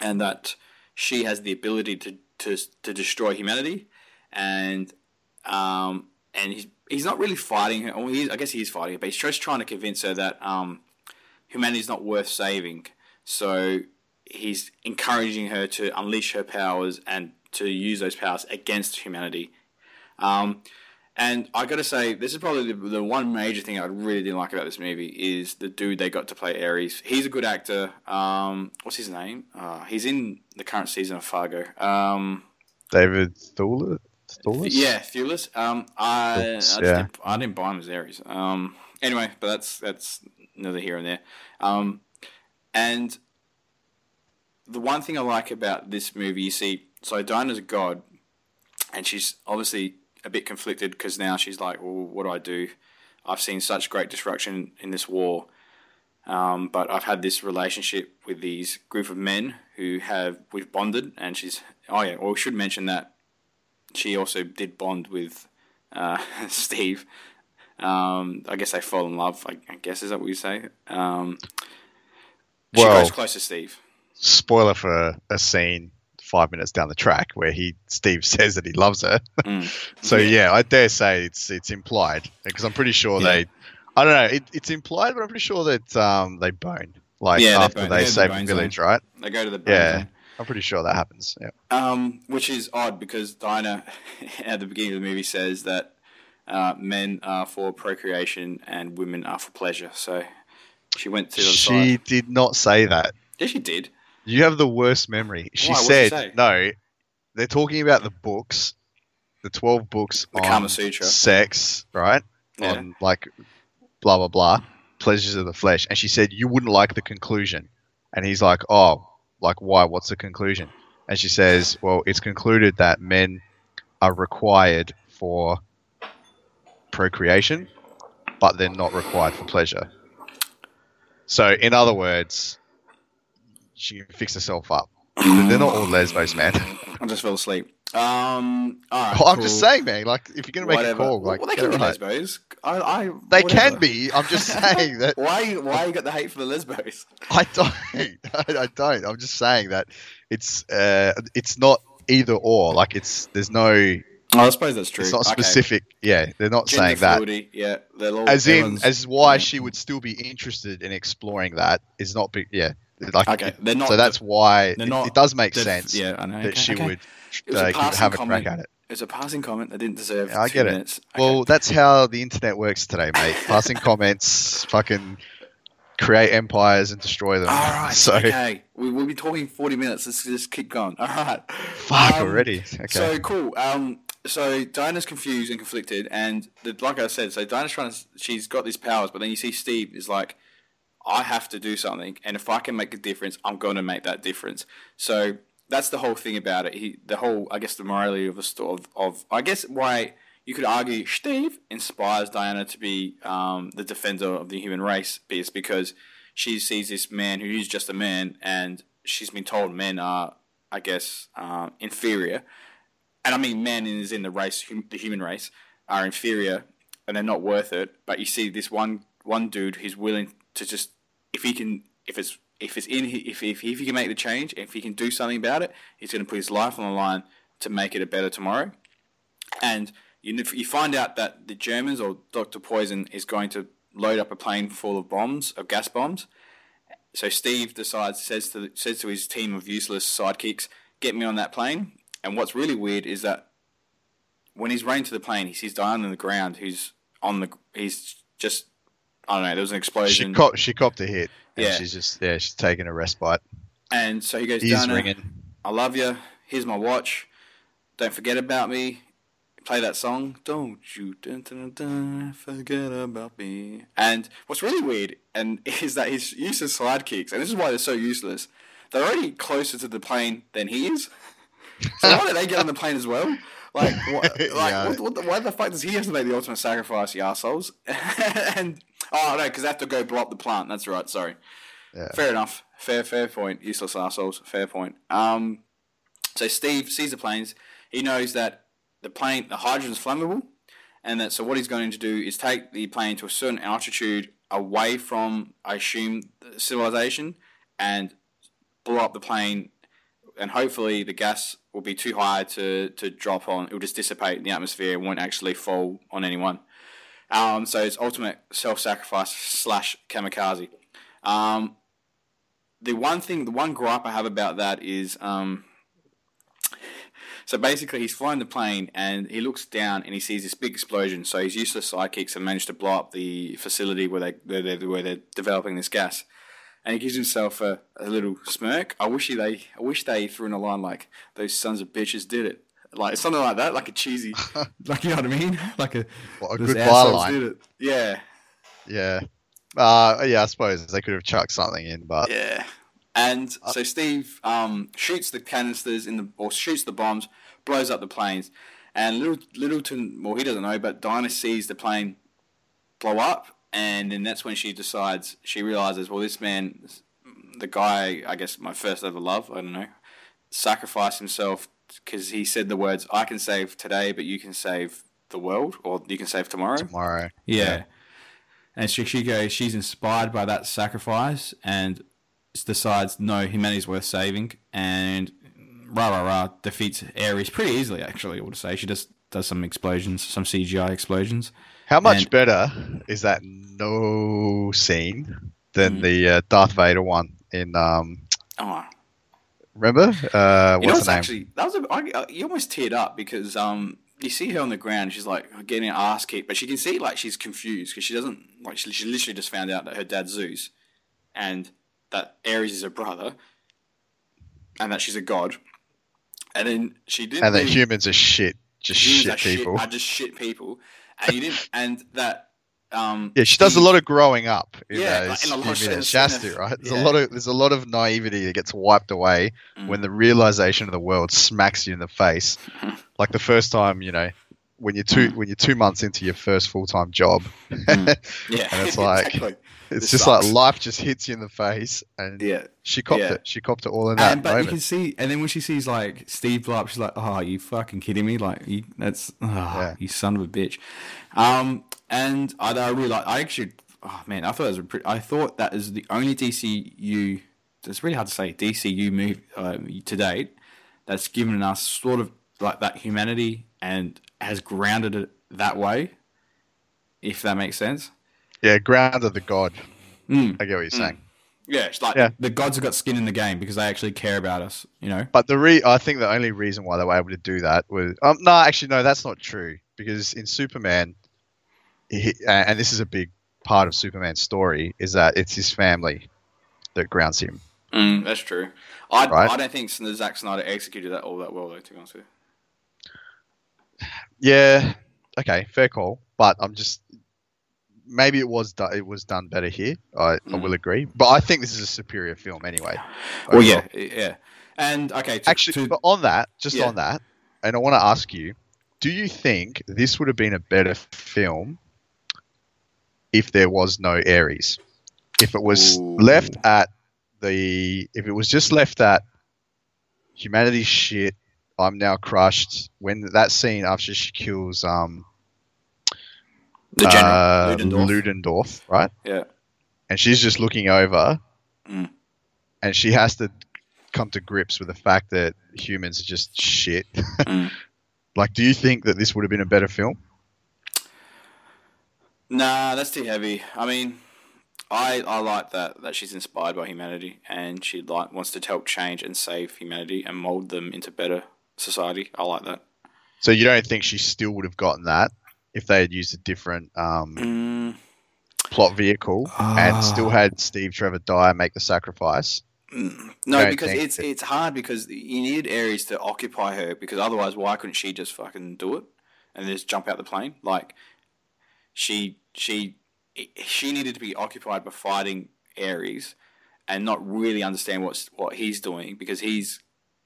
and that she has the ability to to, to destroy humanity, and um, and he's he's not really fighting her. Well, I guess he is fighting her, but he's just trying to convince her that um, humanity is not worth saving. So he's encouraging her to unleash her powers and to use those powers against humanity. Um, and I got to say, this is probably the, the one major thing I really didn't like about this movie is the dude they got to play Ares. He's a good actor. Um, what's his name? Uh, he's in the current season of Fargo. Um, David Thewlis. Thewlis? yeah, Thewlis. Um, I, I, Thewlis, yeah. didn't, I didn't buy him as Ares. Um, anyway, but that's that's neither here and there. Um, and the one thing I like about this movie, you see, so Dinah's a god, and she's obviously a bit conflicted because now she's like, well, what do I do? I've seen such great destruction in this war, um, but I've had this relationship with these group of men who have we've bonded, and she's oh yeah, well we should mention that she also did bond with uh, Steve. Um, I guess they fall in love. I, I guess is that what you say? Um, she goes close to Steve. spoiler for a scene five minutes down the track where he Steve says that he loves her. Mm. so Yeah. yeah. I dare say it's it's implied because I'm pretty sure Yeah. they. I don't know. It, it's implied, but I'm pretty sure that um, they bone like Yeah, they after bone. they, They the save the bone village, right? They go to the Yeah. zone. I'm pretty sure that happens. Yeah. Um, which is odd because Dinah at the beginning of the movie says that uh, men are for procreation and women are for pleasure. So she went to the She side. did not say that. Yeah, she did. You have the worst memory. She Why? What'd she said say? no. They're talking about the books, the twelve books The on Kama Sutra. sex, right? Yeah. On like blah blah blah, pleasures of the flesh. And she said you wouldn't like the conclusion. And he's like, oh, like why? What's the conclusion? And she says, well, it's concluded that men are required for procreation, but they're not required for pleasure. So, in other words, she can fix herself up. They're not all lesbos, man. I just fell asleep. Um, all right, I'm just saying, man. Like, if you're gonna make Whatever. a call, like, well, they can be right. lesbos. I, I, They whatever. can be. I'm just saying that Why? Why you got the hate for the lesbos? I don't. I don't. I'm just saying that it's uh, it's not either or. Like, it's there's no. Oh, I suppose that's true. It's not Okay. specific. Yeah, they're not Gender saying that. fluidity, Yeah, they'll all, As in, as why yeah. she would still be interested in exploring that is not. Be, yeah, like. Okay, they're not so that's why they're not it does make sense Yeah, I know. that okay, she okay. would It was a uh, have a comment. crack at it. It was a passing comment that didn't deserve. Yeah, I get it. minutes. Well, that's how the internet works today, mate. Passing comments, fucking create empires and destroy them. all right. So okay, we, we'll be talking forty minutes. Let's just keep going. All right. fuck Um, already. Okay. So cool. Um, so Diana's confused and conflicted, and the, like I said, so Diana's trying to. She's got these powers, but then you see Steve is like, I have to do something, and if I can make a difference, I'm going to make that difference. So that's the whole thing about it. He, the whole, I guess, the morality of the story of, of, I guess, why you could argue Steve inspires Diana to be um, the defender of the human race, is because she sees this man who is just a man, and she's been told men are, I guess, um, inferior and I mean men is in the race, hum, the human race, are inferior and they're not worth it. But you see this one one dude who's willing to just if he can if it's if it's in if if, if he can make the change if he can do something about it, he's going to put his life on the line to make it a better tomorrow. And you you find out that the Germans or Doctor Poison is going to load up a plane full of bombs of gas bombs. So Steve decides says to says to his team of useless sidekicks, "Get me on that plane." And what's really weird is that when he's running to the plane, he sees Diana on the ground, who's on the he's just I don't know. There was an explosion. She copped, she copped a hit. And Yeah. she's just yeah, she's taking a respite. and so he goes, Ears Diana, ringing. I love you. Here's my watch. Don't forget about me. Play that song. Don't you dun, dun, dun, forget about me. And what's really weird and is that his use of sidekicks, and this is why they're so useless. They're already closer to the plane than he is. So why don't they get on the plane as well? Like, what, like Yeah. what, what the, why the fuck does he have to make the ultimate sacrifice, you assholes? and oh no, because they have to go blow up the plant. That's right. Sorry. Yeah. Fair enough. Fair, fair point. Useless assholes. Fair point. Um, so Steve sees the planes. He knows that the plane, the hydrogen is flammable, and that so what he's going to do is take the plane to a certain altitude away from, I assume, civilization, and blow up the plane. And hopefully the gas will be too high to, to drop on. It will just dissipate in the atmosphere It won't actually fall on anyone. Um, so it's ultimate self-sacrifice slash kamikaze. Um, the one thing, the one gripe I have about that is, um, so basically he's flying the plane and he looks down and he sees this big explosion. So his useless sidekicks have managed to blow up the facility where they where they're, where they're developing this gas, and he gives himself a, a little smirk. I wish he they I wish they threw in a line like those sons of bitches did it. Like something like that, like a cheesy, like you know what I mean, like a What a good byline. Yeah, Yeah. Uh, yeah, I suppose they could have chucked something in, but Yeah. And so Steve um, shoots the canisters in the or shoots the bombs, blows up the planes, and little Littleton, well, he doesn't know, but Dinah sees the plane blow up, and then that's when she decides she realizes, well, this man, the guy, I guess my first ever love, I don't know, sacrificed himself because he said the words, "I can save today, but you can save the world, or you can save tomorrow." tomorrow. Yeah. And she, she goes, she's inspired by that sacrifice and decides, no, humanity's worth saving. And rah, rah, rah, defeats Ares pretty easily, actually, I would say. She just does some explosions, some CGI explosions. How much And- better is that no scene than Mm. the uh, Darth Vader one in um Oh, remember? Uh You know what's what's the name? actually that was a, I, I- you almost teared up because um you see her on the ground she's like getting her ass kicked but she can see like she's confused because she doesn't like she, she literally just found out that her dad's Zeus and that Ares is her brother and that she's a god and then she didn't and that humans are shit. Just shit are shit- people. are just shit people and you didn't and that um Yeah, she does a lot of growing up in Yeah, those in a lot of human sense, she has to, right? There's Yeah. a lot of there's a lot of naivety that gets wiped away Mm. when the realization of the world smacks you in the face. like the first time, you know, when you're two when you're two months into your first full time job. yeah and it's like- exactly. It's just sucks. like life just hits you in the face and yeah she copped Yeah. it. She copped it all in that And, but you can see, and then when she sees like Steve blow up, she's like, "Oh, you fucking kidding me? Like, you, that's oh, Yeah. you son of a bitch." Um, and I, I really like. I actually, oh man, I thought it was a pretty. I thought that is the only DCU. It's really hard to say DCU movie uh, to date that's given us sort of like that humanity and has grounded it that way. If that makes sense. Yeah, ground of the god. Mm. I get what you're saying. yeah it's like Yeah. The gods have got skin in the game because they actually care about us. You know. But the re I think the only reason why they were able to do that was um, no, actually no, that's not true because in Superman, he, and this is a big part of Superman's story is that it's his family that grounds him. Mm, that's true. I, Right. I don't think Zack Snyder executed that all that well, though. To be honest with you. Yeah, okay, fair call. But I'm just maybe it was do- it was done better here. I, I Mm. will agree. But I think this is a superior film anyway. Well, yeah, yeah. And okay, to, Actually, to, but on that, just Yeah. on that, and I want to ask you, do you think this would have been a better film if there was no Ares? If it was Ooh. left at the, if it was just left at humanity's shit, I'm now crushed. When that scene after she kills um The general uh, Ludendorff. Ludendorff, right? Yeah. And she's just looking over, Mm. and she has to come to grips with the fact that humans are just shit. Mm. like, do you think that this would have been a better film? Nah, that's too heavy. I mean, I I like that that she's inspired by humanity and she like wants to help change and save humanity and mold them into better society. I like that. So you don't think she still would have gotten that if they had used a different um, Mm, plot vehicle and Ah. still had Steve Trevor die and make the sacrifice? mm. no, because it's that- it's hard because you need Ares to occupy her because otherwise, why couldn't she just fucking do it and just jump out the plane? Like she she she needed to be occupied by fighting Ares and not really understand what's what he's doing because he's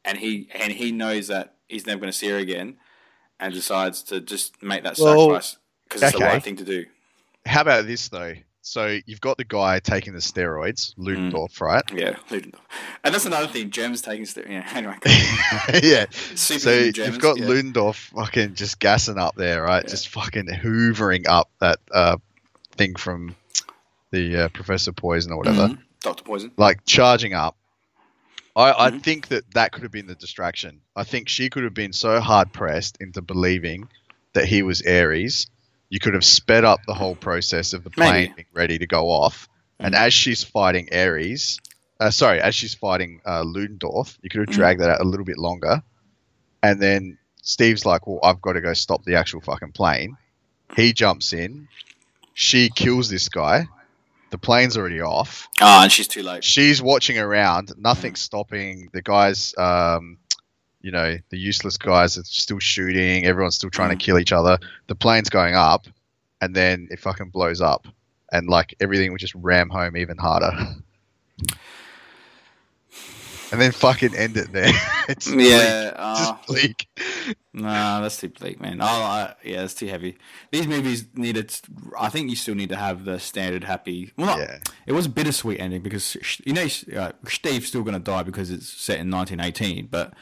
and he and he knows that he's never going to see her again and decides to just make that Well, sacrifice because it's the right thing to do. How about this though? So you've got the guy taking the steroids, Ludendorff, right? Yeah, Ludendorff. and that's another thing. Germans taking st- yeah. Anyway, yeah. super So Germans, you've got yeah. Ludendorff fucking just gassing up there, right? Yeah. Just fucking hoovering up that uh, thing from the uh, Professor Poison or whatever, Mhm. Doctor Poison. like charging up. I, I Mhm. think that that could have been the distraction. I think she could have been so hard pressed into believing that he was Ares. You could have sped up the whole process of the plane Maybe. being ready to go off. And Mhm. as she's fighting Ares, uh, sorry, as she's fighting uh, Ludendorff, you could have Mhm. dragged that out a little bit longer. And then Steve's like, well, I've got to go stop the actual fucking plane. He jumps in. She kills this guy. The plane's already off. Ah, and she's too late. She's watching around. Nothing's stopping. The guys, um, you know, the useless guys are still shooting. Everyone's still trying Mm. to kill each other. The plane's going up, and then it fucking blows up, and like everything would just ram home even harder. And then fucking end it there. it's bleak. Yeah, uh, just bleak. Nah, that's too bleak, man. Oh, I, yeah, it's too heavy. These movies needed. I think you still need to have the standard happy. Well, not, Yeah. it was a bittersweet ending because you know uh, Steve's still going to die because it's set in 1918. But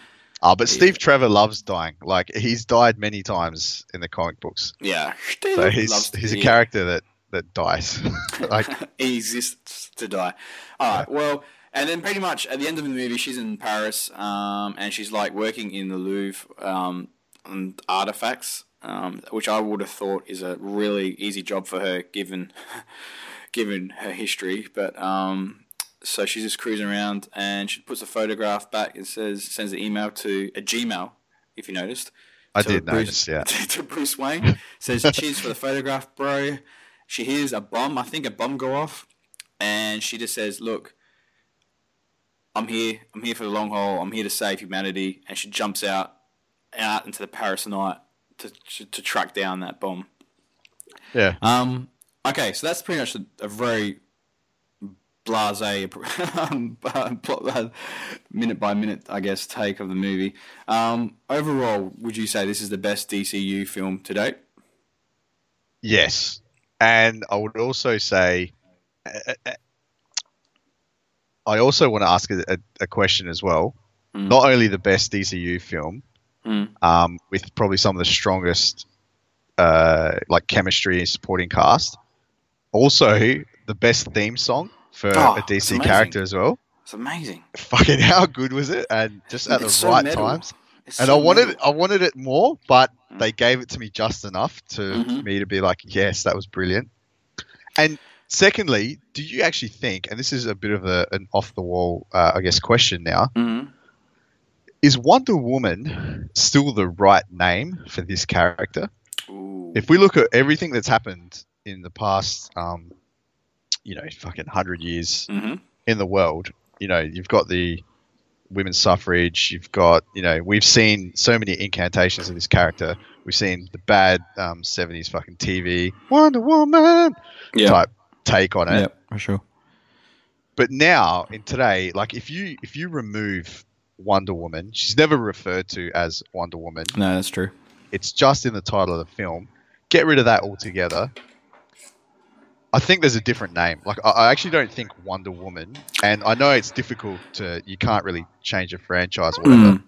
Oh, but Steve Trevor loves dying. Like he's died many times in the comic books. yeah. So he's he's a character that that dies. like he exists to die. All right. Well, and then pretty much at the end of the movie, she's in Paris, um, and she's like working in the Louvre um, on artifacts, um, which I would have thought is a really easy job for her, given given her history. But um, so she's just cruising around, and she puts a photograph back and says sends an email to a Gmail, if you noticed. I did Bruce- notice, yeah. to Bruce Wayne. Says, cheers for the photograph, bro. She hears a bomb, I think a bomb go off, and she just says, look, I'm here. I'm here for the long haul. I'm here to save humanity. And she jumps out, out into the Paris night to, to, to track down that bomb. yeah. um, okay, so that's pretty much a, a very blase, minute by minute, I guess, take of the movie. Um, overall, would you say this is the best DCU film to date? Yes. And I would also say, I also want to ask a, a, a question as well. Mm. Not only the best DCU film, Mm. um, with probably some of the strongest, uh, like chemistry and supporting cast, also the best theme song for Oh, a DC character as well. It's amazing. Fucking how good was it? And just at It's the so right metal. times. It's and so I wanted metal. I wanted it more, but Mm. they gave it to me just enough to Mhm. me to be like, yes, that was brilliant. And secondly, do you actually think, and this is a bit of a, an off the wall, uh, I guess, question now, Mhm. is Wonder Woman still the right name for this character? Ooh. If we look at everything that's happened in the past, um, you know, fucking hundred years Mhm. in the world. You know, you've got the women's suffrage. You've got, you know, we've seen so many incantations of this character. We've seen the bad um, '70s fucking TV Wonder Woman Yeah. type take on it. Yeah, for sure. But now in today, like if you if you remove Wonder Woman, she's never referred to as Wonder Woman. No, that's true. It's just in the title of the film. Get rid of that altogether. I think there's a different name. Like I, actually don't think Wonder Woman, and I know it's difficult to you can't really change a franchise or whatever. Mm.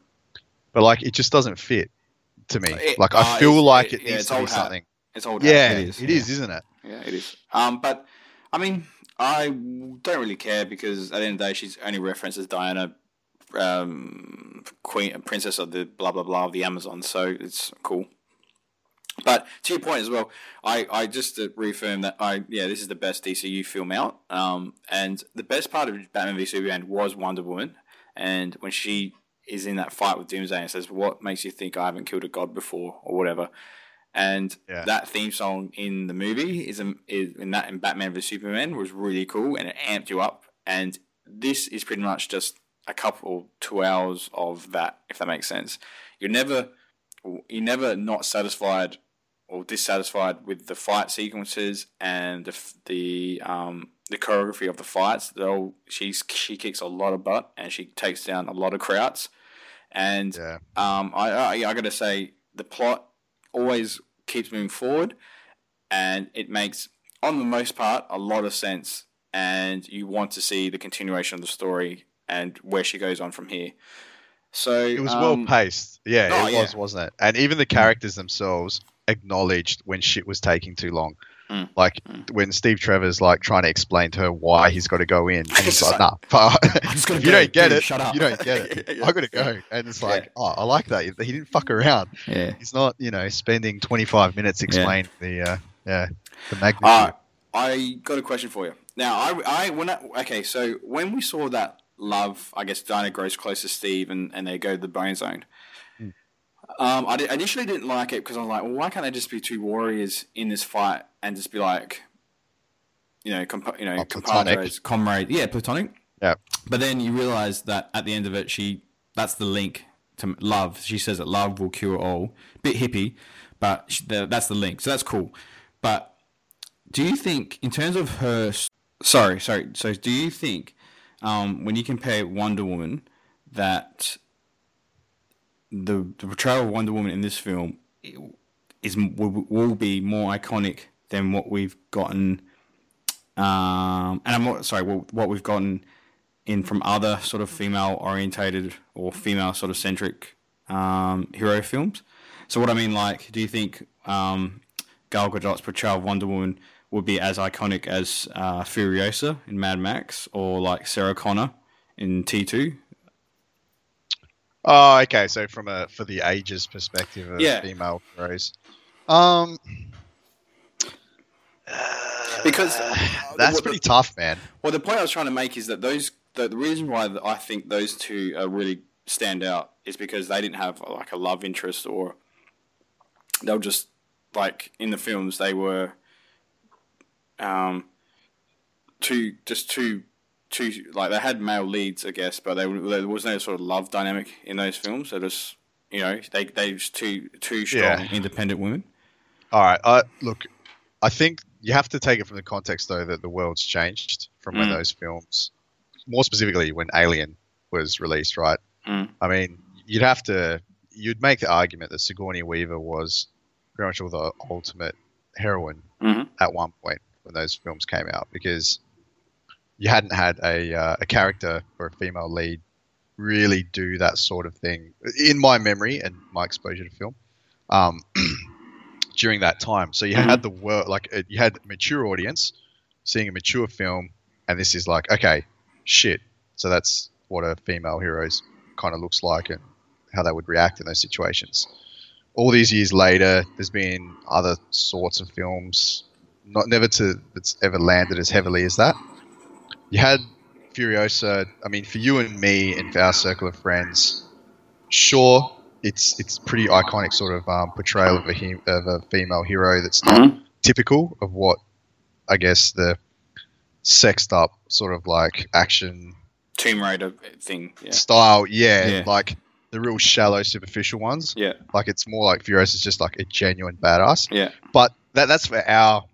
but like it just doesn't fit to me. It- like uh, I feel it's- like it- it yeah, needs to be something. It's old. Yeah, it is. it is, isn't it? Yeah, it is. Um, but I mean, I don't really care because at the end of the day, she's only referenced as Diana, um, Queen, Princess of the blah blah blah of the Amazon. So it's cool. But to your point as well, I, I just reaffirm that I yeah this is the best DCU film out. Um, and the best part of Batman v Superman was Wonder Woman, and when she is in that fight with Doomsday and says, "What makes you think I haven't killed a god before?" or whatever. And Yeah. that theme song in the movie is, is in that in Batman vs Superman was really cool and it amped you up. And this is pretty much just a couple two hours of that, if that makes sense. You're never you're never not satisfied or dissatisfied with the fight sequences and the the um the choreography of the fights. She's she kicks a lot of butt and she takes down a lot of crowds. And Yeah. um, I, I, I got to say, the plot always keeps moving forward, and it makes, on the most part, a lot of sense. And you want to see the continuation of the story and where she goes on from here. So It was um, well paced. Yeah, oh, it yeah. was, wasn't it? And even the characters themselves acknowledged when shit was taking too long. Mm. Like Mm. when Steve Trevor's like trying to explain to her why he's got to go in, and he's like, like, "Nah, just gotta you go, don't get dude, it, shut up." you don't get it. Yeah, yeah. I got to go." And it's like, Yeah. "Oh, I like that. He didn't fuck around. Yeah. He's not, you know, spending 25 minutes explaining the, uh, yeah, the magnitude." Uh, I got a question for you. Now, I, I when I, okay, so when we saw that love, I guess Dinah grows close to Steve, and, and they go to the Bone Zone. Hmm. Um, I di- initially didn't like it because I was like, well, why can't they just be two warriors in this fight and just be like, you know, compa- you know, Oh, platonic. compadres, comrades, yeah, platonic. Yeah. But then you realize that at the end of it, she that's the link to love. She says that love will cure all. Bit hippie, but sh- the, that's the link. So that's cool. But do you think, in terms of her, sorry, sorry, so do you think, um, when you compare Wonder Woman, that the, the portrayal of Wonder Woman in this film is will, will be more iconic than what we've gotten, um, and I'm not sorry, what we've gotten in from other sort of female orientated or female sort of centric um, hero films. So what I mean, like, do you think um, Gal Gadot's portrayal of Wonder Woman would be as iconic as uh, Furiosa in Mad Max, or like Sarah Connor in T two? Oh, okay. So from a for the ages perspective of Yeah. female heroes, um, Because that's the- pretty tough, man. Well, the point I was trying to make is that those the, the reason why I think those two are really stand out is because they didn't have like a love interest or they were just like in the films they were um two just two two like they had male leads I guess but they, there was no sort of love dynamic in those films so just you know they they just two two strong Yeah. independent women All right. Uh, look, I think you have to take it from the context though that the world's changed from when Mm. those films, more specifically when Alien was released, right? Mm. I mean, you'd have to you'd make the argument that Sigourney Weaver was pretty much all the ultimate heroine Mhm. at one point when those films came out because you hadn't had a uh, a character or a female lead really do that sort of thing in my memory and my exposure to film um, during that time. So you had the world like uh, you had a mature audience seeing a mature film, and this is like okay, shit. So that's what a female hero's kind of looks like and how they would react in those situations. All these years later, there's been other sorts of films, not never to that's ever landed as heavily as that. You had Furiosa. I mean, for you and me and for our circle of friends, sure, it's it's pretty iconic sort of um, portrayal of a he- of a female hero that's not Mhm. typical of what I guess the sexed up sort of like action Tomb Raider thing yeah style. Yeah, Yeah. like the real shallow, superficial ones. yeah Like it's more like Furious is just like a genuine badass. yeah But that that's for our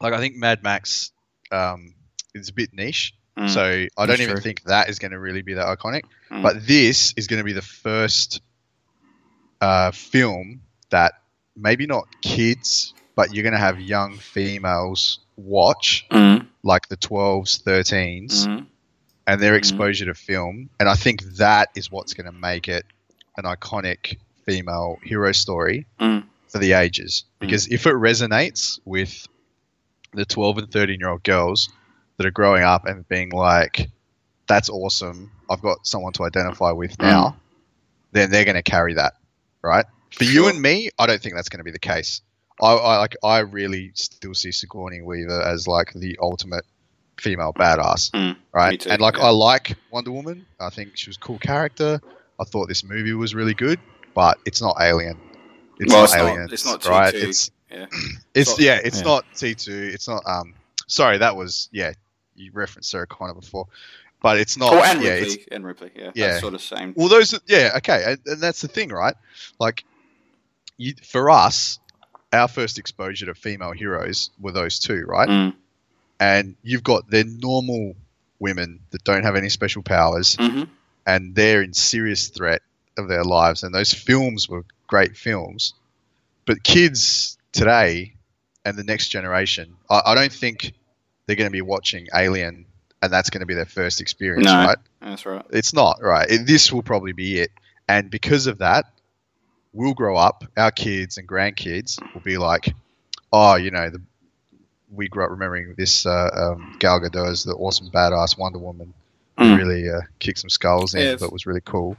like I think Mad Max um, is a bit niche. Mm. So I don't even true. think that is going to really be that iconic. Mm. But this is going to be the first uh, film that maybe not kids, but you're going to have young females watch, Mhm. like the 12s, 13s, Mhm. and their Mhm. exposure to film. And I think that is what's going to make it an iconic female hero story Mm. for the ages. Because if it resonates with the 12 and 13 year old girls that are growing up and being like, that's awesome, I've got someone to identify with now, then they're going to carry that, right? For you and me, I don't think that's going to be the case. I, I like I really still see Sigourney Weaver as like the ultimate female badass, Mm. right? Me too, and like yeah. I like Wonder Woman. I think she was a cool character. I thought this movie was really good, but it's not Alien. It's well, not it's Aliens, not. It's not right? T2. It's yeah. it's So- yeah, it's yeah. not T two. It's not um. Sorry, that was yeah. You referenced Sarah Connor before, but it's not. oh, and yeah, Ripley. And Ripley. Yeah. Yeah. Sort of same. well, those yeah okay, and, and that's the thing, right? Like, you for us, our first exposure to female heroes were those two, right? Mm. And you've got they're normal women that don't have any special powers, hmm and they're in serious threat of their lives. And those films were great films, but kids today and the next generation, I, I don't think they're going to be watching Alien, and that's going to be their first experience, No. right? That's right. It's not right. It, this will probably be it, and because of that, we'll grow up. Our kids and grandkids will be like, "Oh, you know, the, we grew up remembering this uh, um, Gal Gadot as the awesome badass Wonder Woman who Mm. really uh, kicked some skulls in, Yes. but was really cool."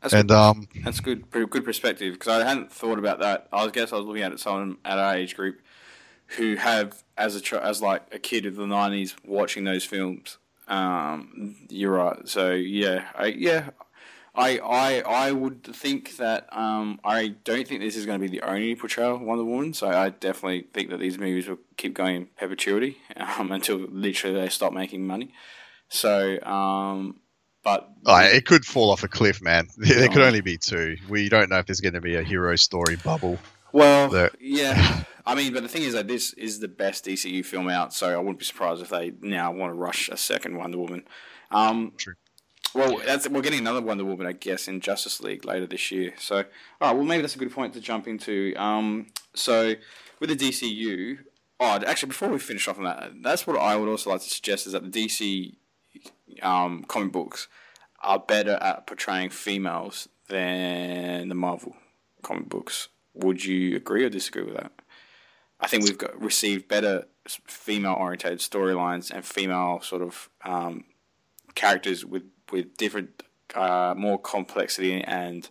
That's and good. um, That's good. Pretty good perspective because I hadn't thought about that. I guess I was looking at it someone at our age group who have as a as like a kid of the nineties watching those films. Um, you're right. So yeah, I, yeah, I I I would think that um, I don't think this is going to be the only portrayal of Wonder Woman. So I definitely think that these movies will keep going in perpetuity um, until literally they stop making money. So, um, but oh, it could fall off a cliff, man. There, there could only be two. We don't know if there's going to be a hero story bubble. Well, yeah. I mean, but the thing is that this is the best DCU film out, so I wouldn't be surprised if they now want to rush a second Wonder Woman. Um, True. Well, that's we're getting another Wonder Woman, I guess, in Justice League later this year. So, all right. Well, maybe that's a good point to jump into. Um, so, with the DCU, oh, actually, before we finish off on that, that's what I would also like to suggest is that the DC um, comic books are better at portraying females than the Marvel comic books. Would you agree or disagree with that? I think we've got received better female orientated storylines and female sort of um, characters with with different uh, more complexity and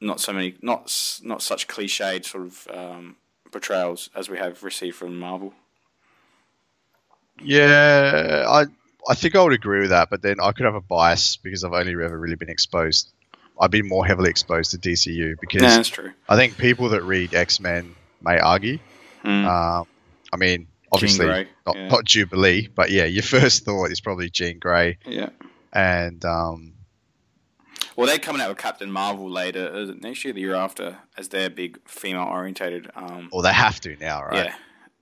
not so many not not such cliched sort of um, portrayals as we have received from Marvel. Yeah, I I think I would agree with that, but then I could have a bias because I've only ever really been exposed. I've been more heavily exposed to DCU because Yeah, that's true. I think people that read X Men may argue. Mm. Um, I mean, obviously not, yeah. not Jubilee, but yeah, your first thought is probably Jean Grey, yeah. and um, Well, they're coming out with Captain Marvel later, next year, the year after, as their big female orientated. Um, or they have to now, right? Yeah.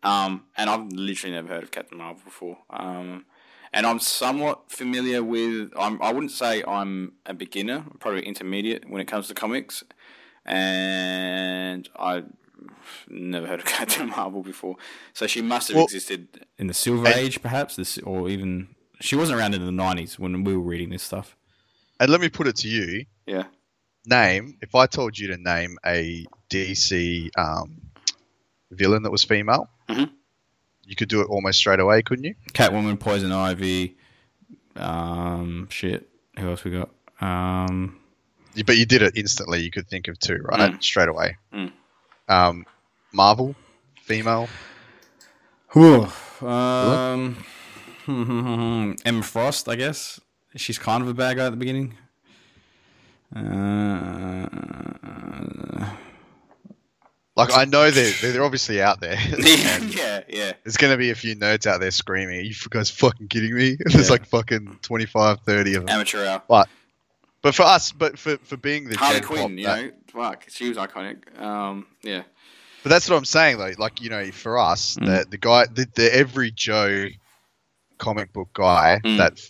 Um, and I've literally never heard of Captain Marvel before. Um, and I'm somewhat familiar with. I'm, I wouldn't say I'm a beginner. I'm probably intermediate when it comes to comics. And I never heard of Captain Marvel before. So she must have Well- existed in the Silver And- Age, perhaps, this, or even she wasn't around in the '90s when we were reading this stuff. And let me put it to you: Yeah. name if I told you to name a DC um, villain that was female, Mhm. You could do it almost straight away, couldn't you? Catwoman, Poison Ivy. Um, shit. Who else we got? Um, But you did it instantly. You could think of two, right? Mm. Straight away. Mm. Um, Marvel, female. um, Emma Frost, I guess. She's kind of a bad guy at the beginning. Uh, Like I know they're they're obviously out there. Yeah, yeah. There's gonna be a few nerds out there screaming, "Are you guys fucking kidding me?" There's Yeah. like fucking 25, 30 of them. Amateur hour. But for us, but for, for being the Harley Quinn, Pop, you that- know, fuck, she was iconic. Um, yeah. But that's what I'm saying though. Like you know, for us, Mm. the the guy, the, the every Joe comic book guy Mm. that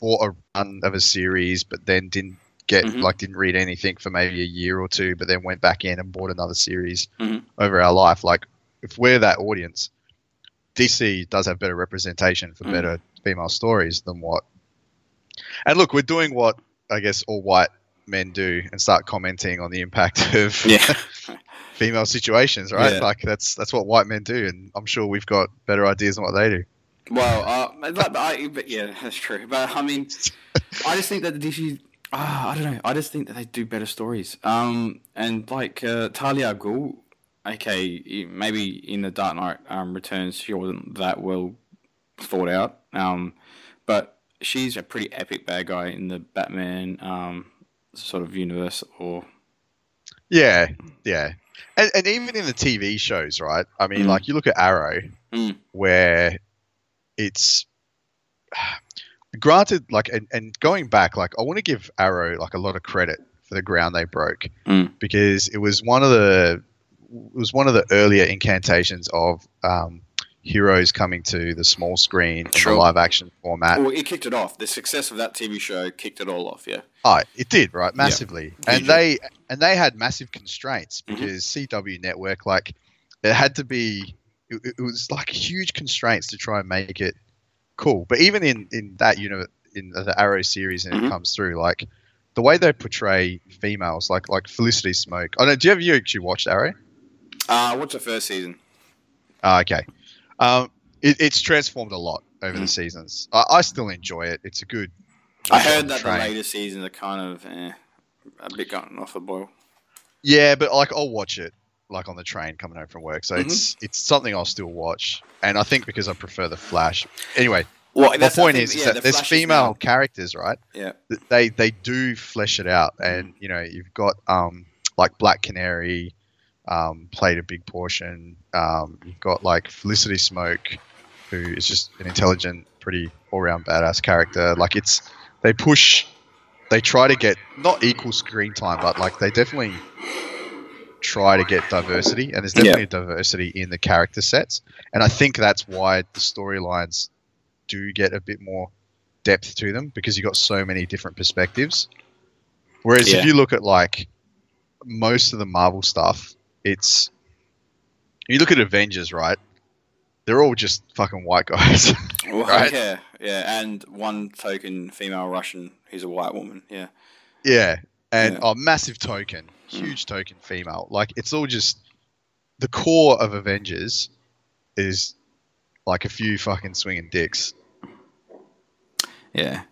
bought a run of a series, but then didn't get Mhm. like didn't read anything for maybe a year or two, but then went back in and bought another series Mhm. over our life. Like if we're that audience, DC does have better representation for Mm. better female stories than what. And look, we're doing what I guess all white men do and start commenting on the impact of Yeah. female situations, right? Yeah. Like that's that's what white men do, and I'm sure we've got better ideas than what they do. Well, uh, but I, but yeah, that's true. But I mean, I just think that the DC, uh, I don't know. I just think that they do better stories. Um, and like uh, Talia al Ghul, okay, maybe in the Dark Knight um, Returns, she wasn't that well thought out. Um, but she's a pretty epic bad guy in the Batman um sort of universe. Or Yeah, yeah, and and even in the TV shows, right? I mean, Mm. like you look at Arrow, Mm. where it's granted, like, and, and going back, like, I want to give Arrow like a lot of credit for the ground they broke Mm. because it was one of the it was one of the earlier incantations of um, heroes coming to the small screen in Sure. the live action format. well, it kicked it off. The success of that TV show kicked it all off. Yeah. Oh, it did right massively, and they and they had massive constraints Mhm. because CW Network, like, it had to be, it, it was like huge constraints to try and make it cool. But even in in that unit in the Arrow series, and Mhm. it comes through like the way they portray females, like like Felicity Smoak. I don't. Do you have you actually watched Arrow? Uh, what's the first season? Ah, okay. Um, it, it's transformed a lot over Mm. the seasons. I, I still enjoy it. It's a good. I heard that train. the later seasons are kind of eh, a bit gotten off the boil. Yeah, but like I'll watch it like on the train coming home from work. So Mm-hmm. it's it's something I'll still watch. And I think because I prefer the Flash. Anyway, Well, my the point thing, is, is that the there's female now- characters, right? Yeah. They they do flesh it out, and you know you've got um like Black Canary, um played a big portion. Um, you've got like Felicity Smoak, who is just an intelligent, pretty all round badass character. Like it's they push, they try to get not equal screen time, but like they definitely try to get diversity, and there's definitely a diversity in the character sets, and I think that's why the storylines do get a bit more depth to them because you've got so many different perspectives. Whereas Yeah. if you look at like most of the Marvel stuff, it's you look at Avengers, right? They're all just fucking white guys. Well, Right. Yeah, yeah, and one token female Russian who's a white woman. Yeah, yeah, and Yeah. oh, massive token, huge token female. Like it's all just the core of Avengers is like a few fucking swinging dicks. yeah.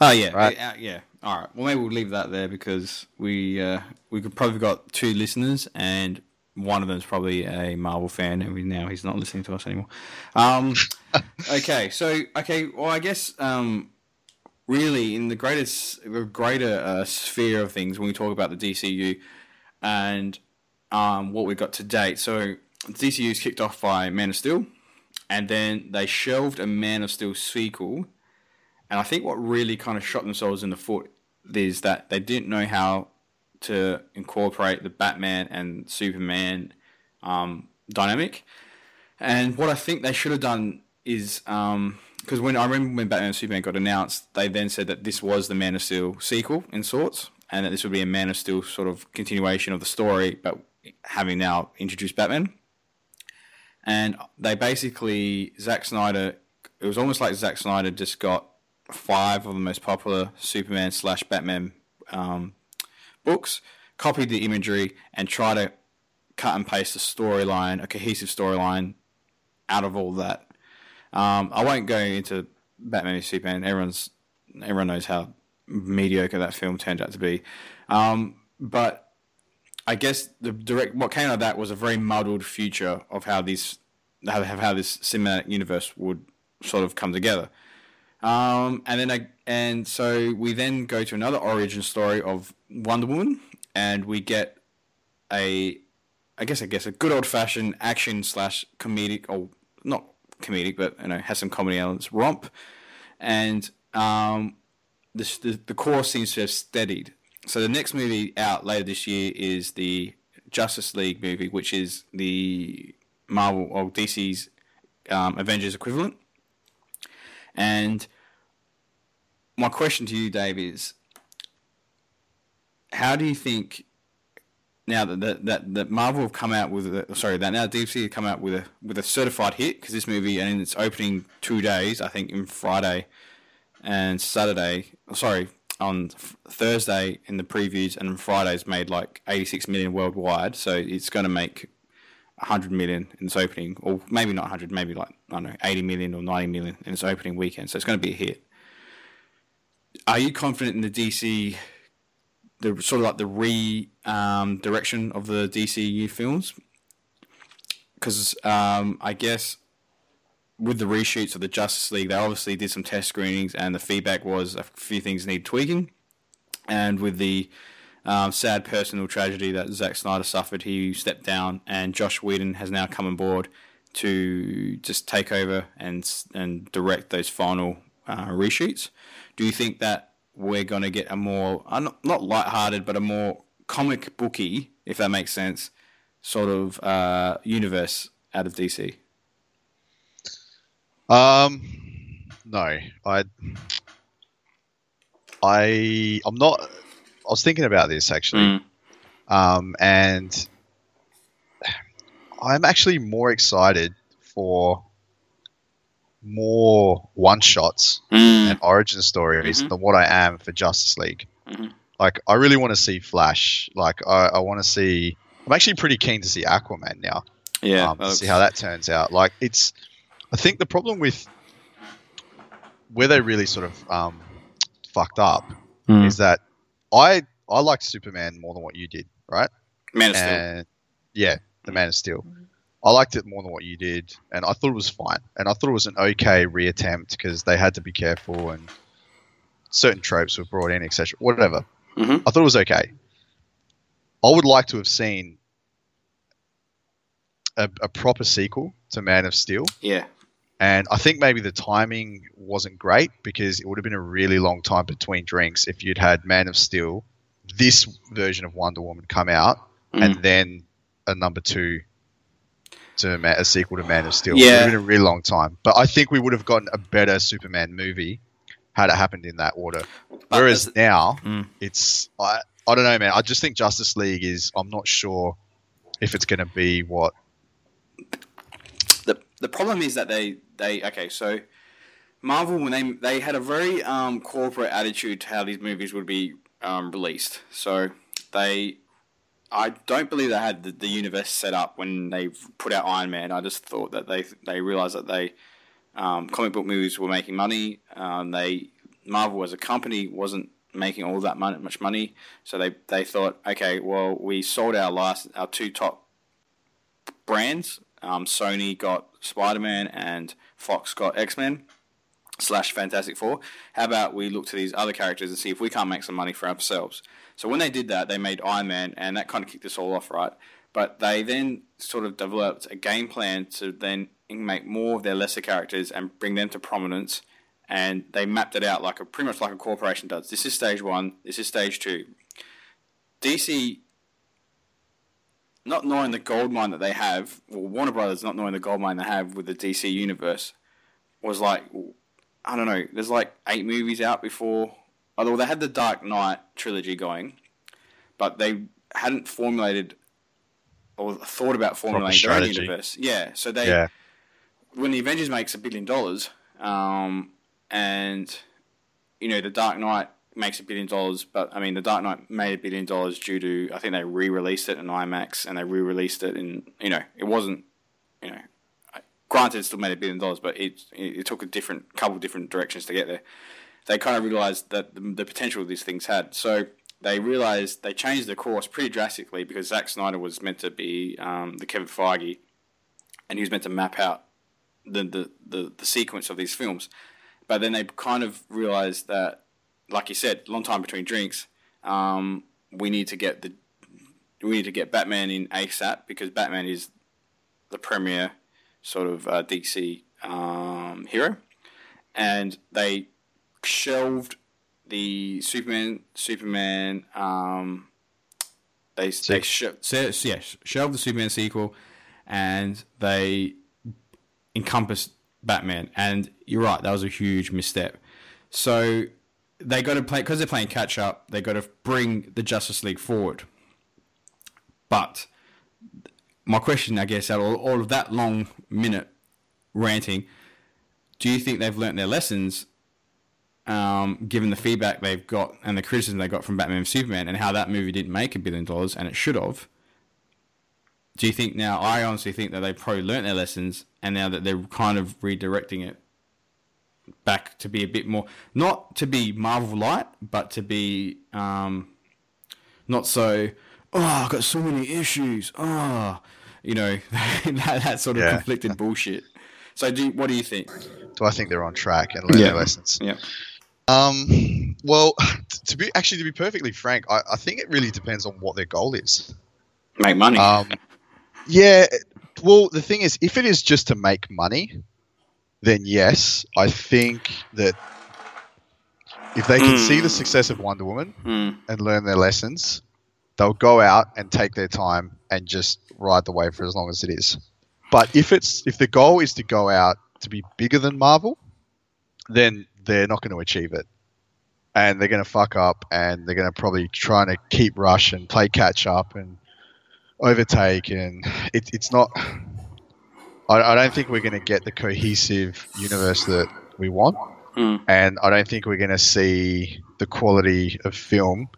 Oh yeah, Right. uh, yeah. All right. Well, maybe we'll leave that there because we uh, we could probably got two listeners, and one of them's probably a Marvel fan, and we, now he's not listening to us anymore. Um, okay, so okay, well, I guess um, really in the greatest, the greater uh, sphere of things when we talk about the DCU and um, what we've got to date. So DCU is kicked off by Man of Steel, and then they shelved a Man of Steel sequel. And I think what really kind of shot themselves in the foot is that they didn't know how to incorporate the Batman and Superman um, dynamic. And what I think they should have done is because when I remember when Batman and Superman got announced, they then said that this was the Man of Steel sequel in sorts, and that this would be a Man of Steel sort of continuation of the story, but having now introduced Batman. And they basically Zack Snyder. It was almost like Zack Snyder just got five of the most popular Superman slash Batman um, books, copied the imagery, and tried to cut and paste a storyline, a cohesive storyline, out of all that. Um, I won't go into Batman and Superman. Everyone's everyone knows how mediocre that film turned out to be. Um, but I guess the direct what came out of that was a very muddled future of how these how, how this cinematic universe would sort of come together. Um, and then I, and so we then go to another origin story of Wonder Woman, and we get a, I guess I guess a good old fashioned action slash comedic or not comedic, but you know has some comedy elements romp, and um, the, the the core seems to have steadied. So the next movie out later this year is the Justice League movie, which is the Marvel or DC's um, Avengers equivalent. And my question to you, Dave, is how do you think now that that, that, Marvel have come out with a, sorry that now DC have come out with a with a certified hit because this movie and it's opening two days I think in Friday and Saturday sorry on Thursday in the previews, and Friday's made like 86 million worldwide. So it's going to make 100 million in its opening, or maybe not 100, maybe like I don't know, 80 million or 90 million in its opening weekend. So it's going to be a hit. Are you confident in the DC, the sort of like the re um, direction of the DCU films? Because um, I guess with the reshoots of the Justice League, they obviously did some test screenings, and the feedback was a few things need tweaking. And with the um, sad personal tragedy that Zack Snyder suffered, he stepped down, and Josh Whedon has now come on board to just take over and and direct those final uh, reshoots. Do you think that we're going to get a more uh, not, not lighthearted, but a more comic booky, if that makes sense, sort of uh, universe out of DC? Um, no, I, I, I'm not. I was thinking about this actually, Mm. um, and I'm actually more excited for more one shots Mm. and origin stories Mhm. than what I am for Justice League. Mhm. Like, I really want to see Flash. Like, I, I want to see. I'm actually pretty keen to see Aquaman now. Yeah, um, that to looks- see how that turns out. Like it's, I think the problem with where they really sort of um, fucked up Mm. is that I I liked Superman more than what you did, right? Man of Steel. And yeah, the Man of Steel. I liked it more than what you did, and I thought it was fine. And I thought it was an okay reattempt because they had to be careful and certain tropes were brought in, etc. Whatever. Mhm. I thought it was okay. I would like to have seen a, a proper sequel to Man of Steel, Yeah. and I think maybe the timing wasn't great because it would have been a really long time between drinks if you'd had Man of Steel, this version of Wonder Woman come out, Mm. and then a number two to Ma- a sequel to Man of Steel. It would Yeah. have been a really long time. But I think we would have gotten a better Superman movie had it happened in that order. Whereas as- now, Mm. it's I I don't know, man. I just think Justice League is. I'm not sure if it's going to be what. the the problem is that they they okay so Marvel when they they had a very um, corporate attitude to how these movies would be um, released. So they I don't believe they had the, the universe set up when they put out Iron Man. I just thought that they they realized that they um, comic book movies were making money. Um, they Marvel as a company wasn't making all that much money, so they they thought, okay, well we sold our last our two top brands. Um, Sony got Spider Man and Fox got X Men slash Fantastic Four. How about we look to these other characters and see if we can't make some money for ourselves? So when they did that, they made Iron Man, and that kind of kicked us all off, right? But they then sort of developed a game plan to then make more of their lesser characters and bring them to prominence. And they mapped it out like a pretty much like a corporation does. This is stage one. This is stage two. DC not knowing the gold mine that they have, or Warner Brothers not knowing the gold mine they have with the DC universe, was like, I don't know. There's like eight movies out before. Although they had the Dark Knight trilogy going, but they hadn't formulated or thought about formulating their own universe. Yeah, so they Yeah, when the Avengers makes a billion dollars, um, and you know the Dark Knight makes a billion dollars, but I mean the Dark Knight made a billion dollars due to I think they re-released it in IMAX and they re-released it in you know it wasn't you know granted it still made a billion dollars, but it it, it took a different couple different directions to get there. They kind of realized that the, the potential these things had, so they realized they changed the course pretty drastically because Zack Snyder was meant to be um, the Kevin Feige, and he was meant to map out the, the, the, the sequence of these films. But then they kind of realized that, like you said, long time between drinks. Um, we need to get the we need to get Batman in ASAP because Batman is the premier sort of uh, DC um, hero, and they shelved the Superman Superman. Um, they they sh- yeah, shelved the Superman sequel, and they encompassed Batman. And you're right, that was a huge misstep. So they got to play because they're playing catch up. They got to bring the Justice League forward. But my question, I guess, out of all, all of that long minute ranting, do you think they've learnt their lessons um, given the feedback they've got and the criticism they got from Batman and Superman, and how that movie didn't make a billion dollars and it should have. Do you think now? I honestly think that they've probably learned their lessons, and now that they're kind of redirecting it back to be a bit more, not to be Marvel light, but to be um, not so. Oh, I've got so many issues. Oh, you know that, that sort of Yeah. conflicted bullshit. So, do what do you think? Do I think they're on track and learn Yeah. their lessons? Yeah. Um, well, to be actually to be perfectly frank, I, I think it really depends on what their goal is. Make money. Um, yeah. Well, the thing is, if it is just to make money, then yes, I think that if they can see the success of Wonder Woman Hmm. and learn their lessons, they'll go out and take their time and just ride the wave for as long as it is. But if it's if the goal is to go out to be bigger than Marvel, then they're not going to achieve it. And they're going to fuck up and they're going to probably try to keep rush and play catch up and overtake. And it, it's not. I, I don't think we're going to get the cohesive universe that we want. Hmm. And I don't think we're going to see the quality of film,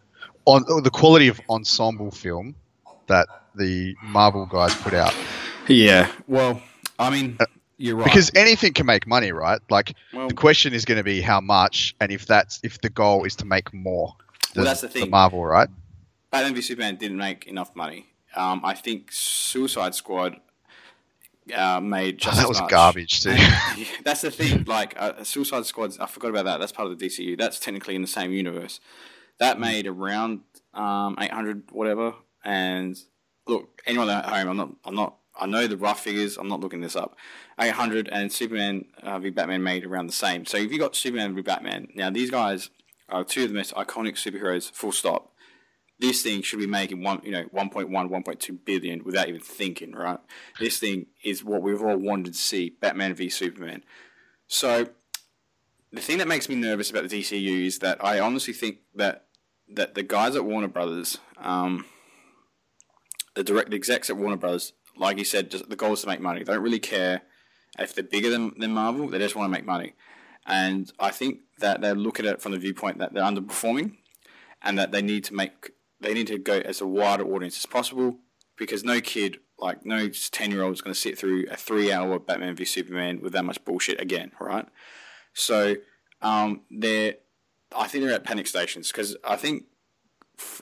on the quality of ensemble film that the Marvel guys put out. Yeah. Well, I mean, you're right. Because anything can make money, right? Like Well- the question is going to be how much, and if that's if the goal is to make more. Than that's the thing. Marvel, right? Batman v Superman didn't make enough money. Um, I think Suicide Squad uh, made just oh, that was much. garbage too. Yeah, that's the thing. Like uh, Suicide Squad, I forgot about that. That's part of the DCU. That's technically in the same universe. That made around um, eight hundred whatever. And look, anyone at home, I'm not. I'm not. I know the rough figures. I'm not looking this up. Eight hundred and Superman uh, v Batman made around the same. So if you got Superman v Batman, now these guys are two of the most iconic superheroes. Full stop this thing should be making one, you know, 1.1, 1.2 billion without even thinking, right? This thing is what we've all wanted to see: Batman v Superman. So, the thing that makes me nervous about the DCU is that I honestly think that that the guys at Warner Brothers, um, the direct execs at Warner Brothers, like you said, just, the goal is to make money. They don't really care if they're bigger than, than Marvel. They just want to make money, and I think that they look at it from the viewpoint that they're underperforming and that they need to make they need to go as a wider audience as possible because no kid like no 10 year old is going to sit through a three hour batman v superman with that much bullshit again right so um, they're i think they're at panic stations because i think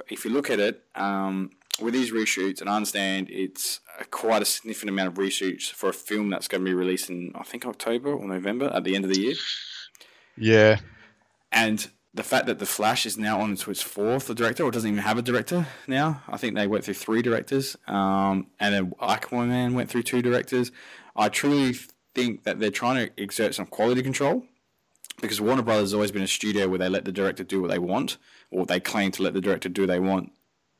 if you look at it um, with these reshoots and i understand it's a, quite a significant amount of reshoots for a film that's going to be released in i think october or november at the end of the year yeah, and the fact that the Flash is now on to its fourth director, or doesn't even have a director now. I think they went through three directors, um, and then Aquaman went through two directors. I truly think that they're trying to exert some quality control because Warner Brothers has always been a studio where they let the director do what they want, or they claim to let the director do what they want.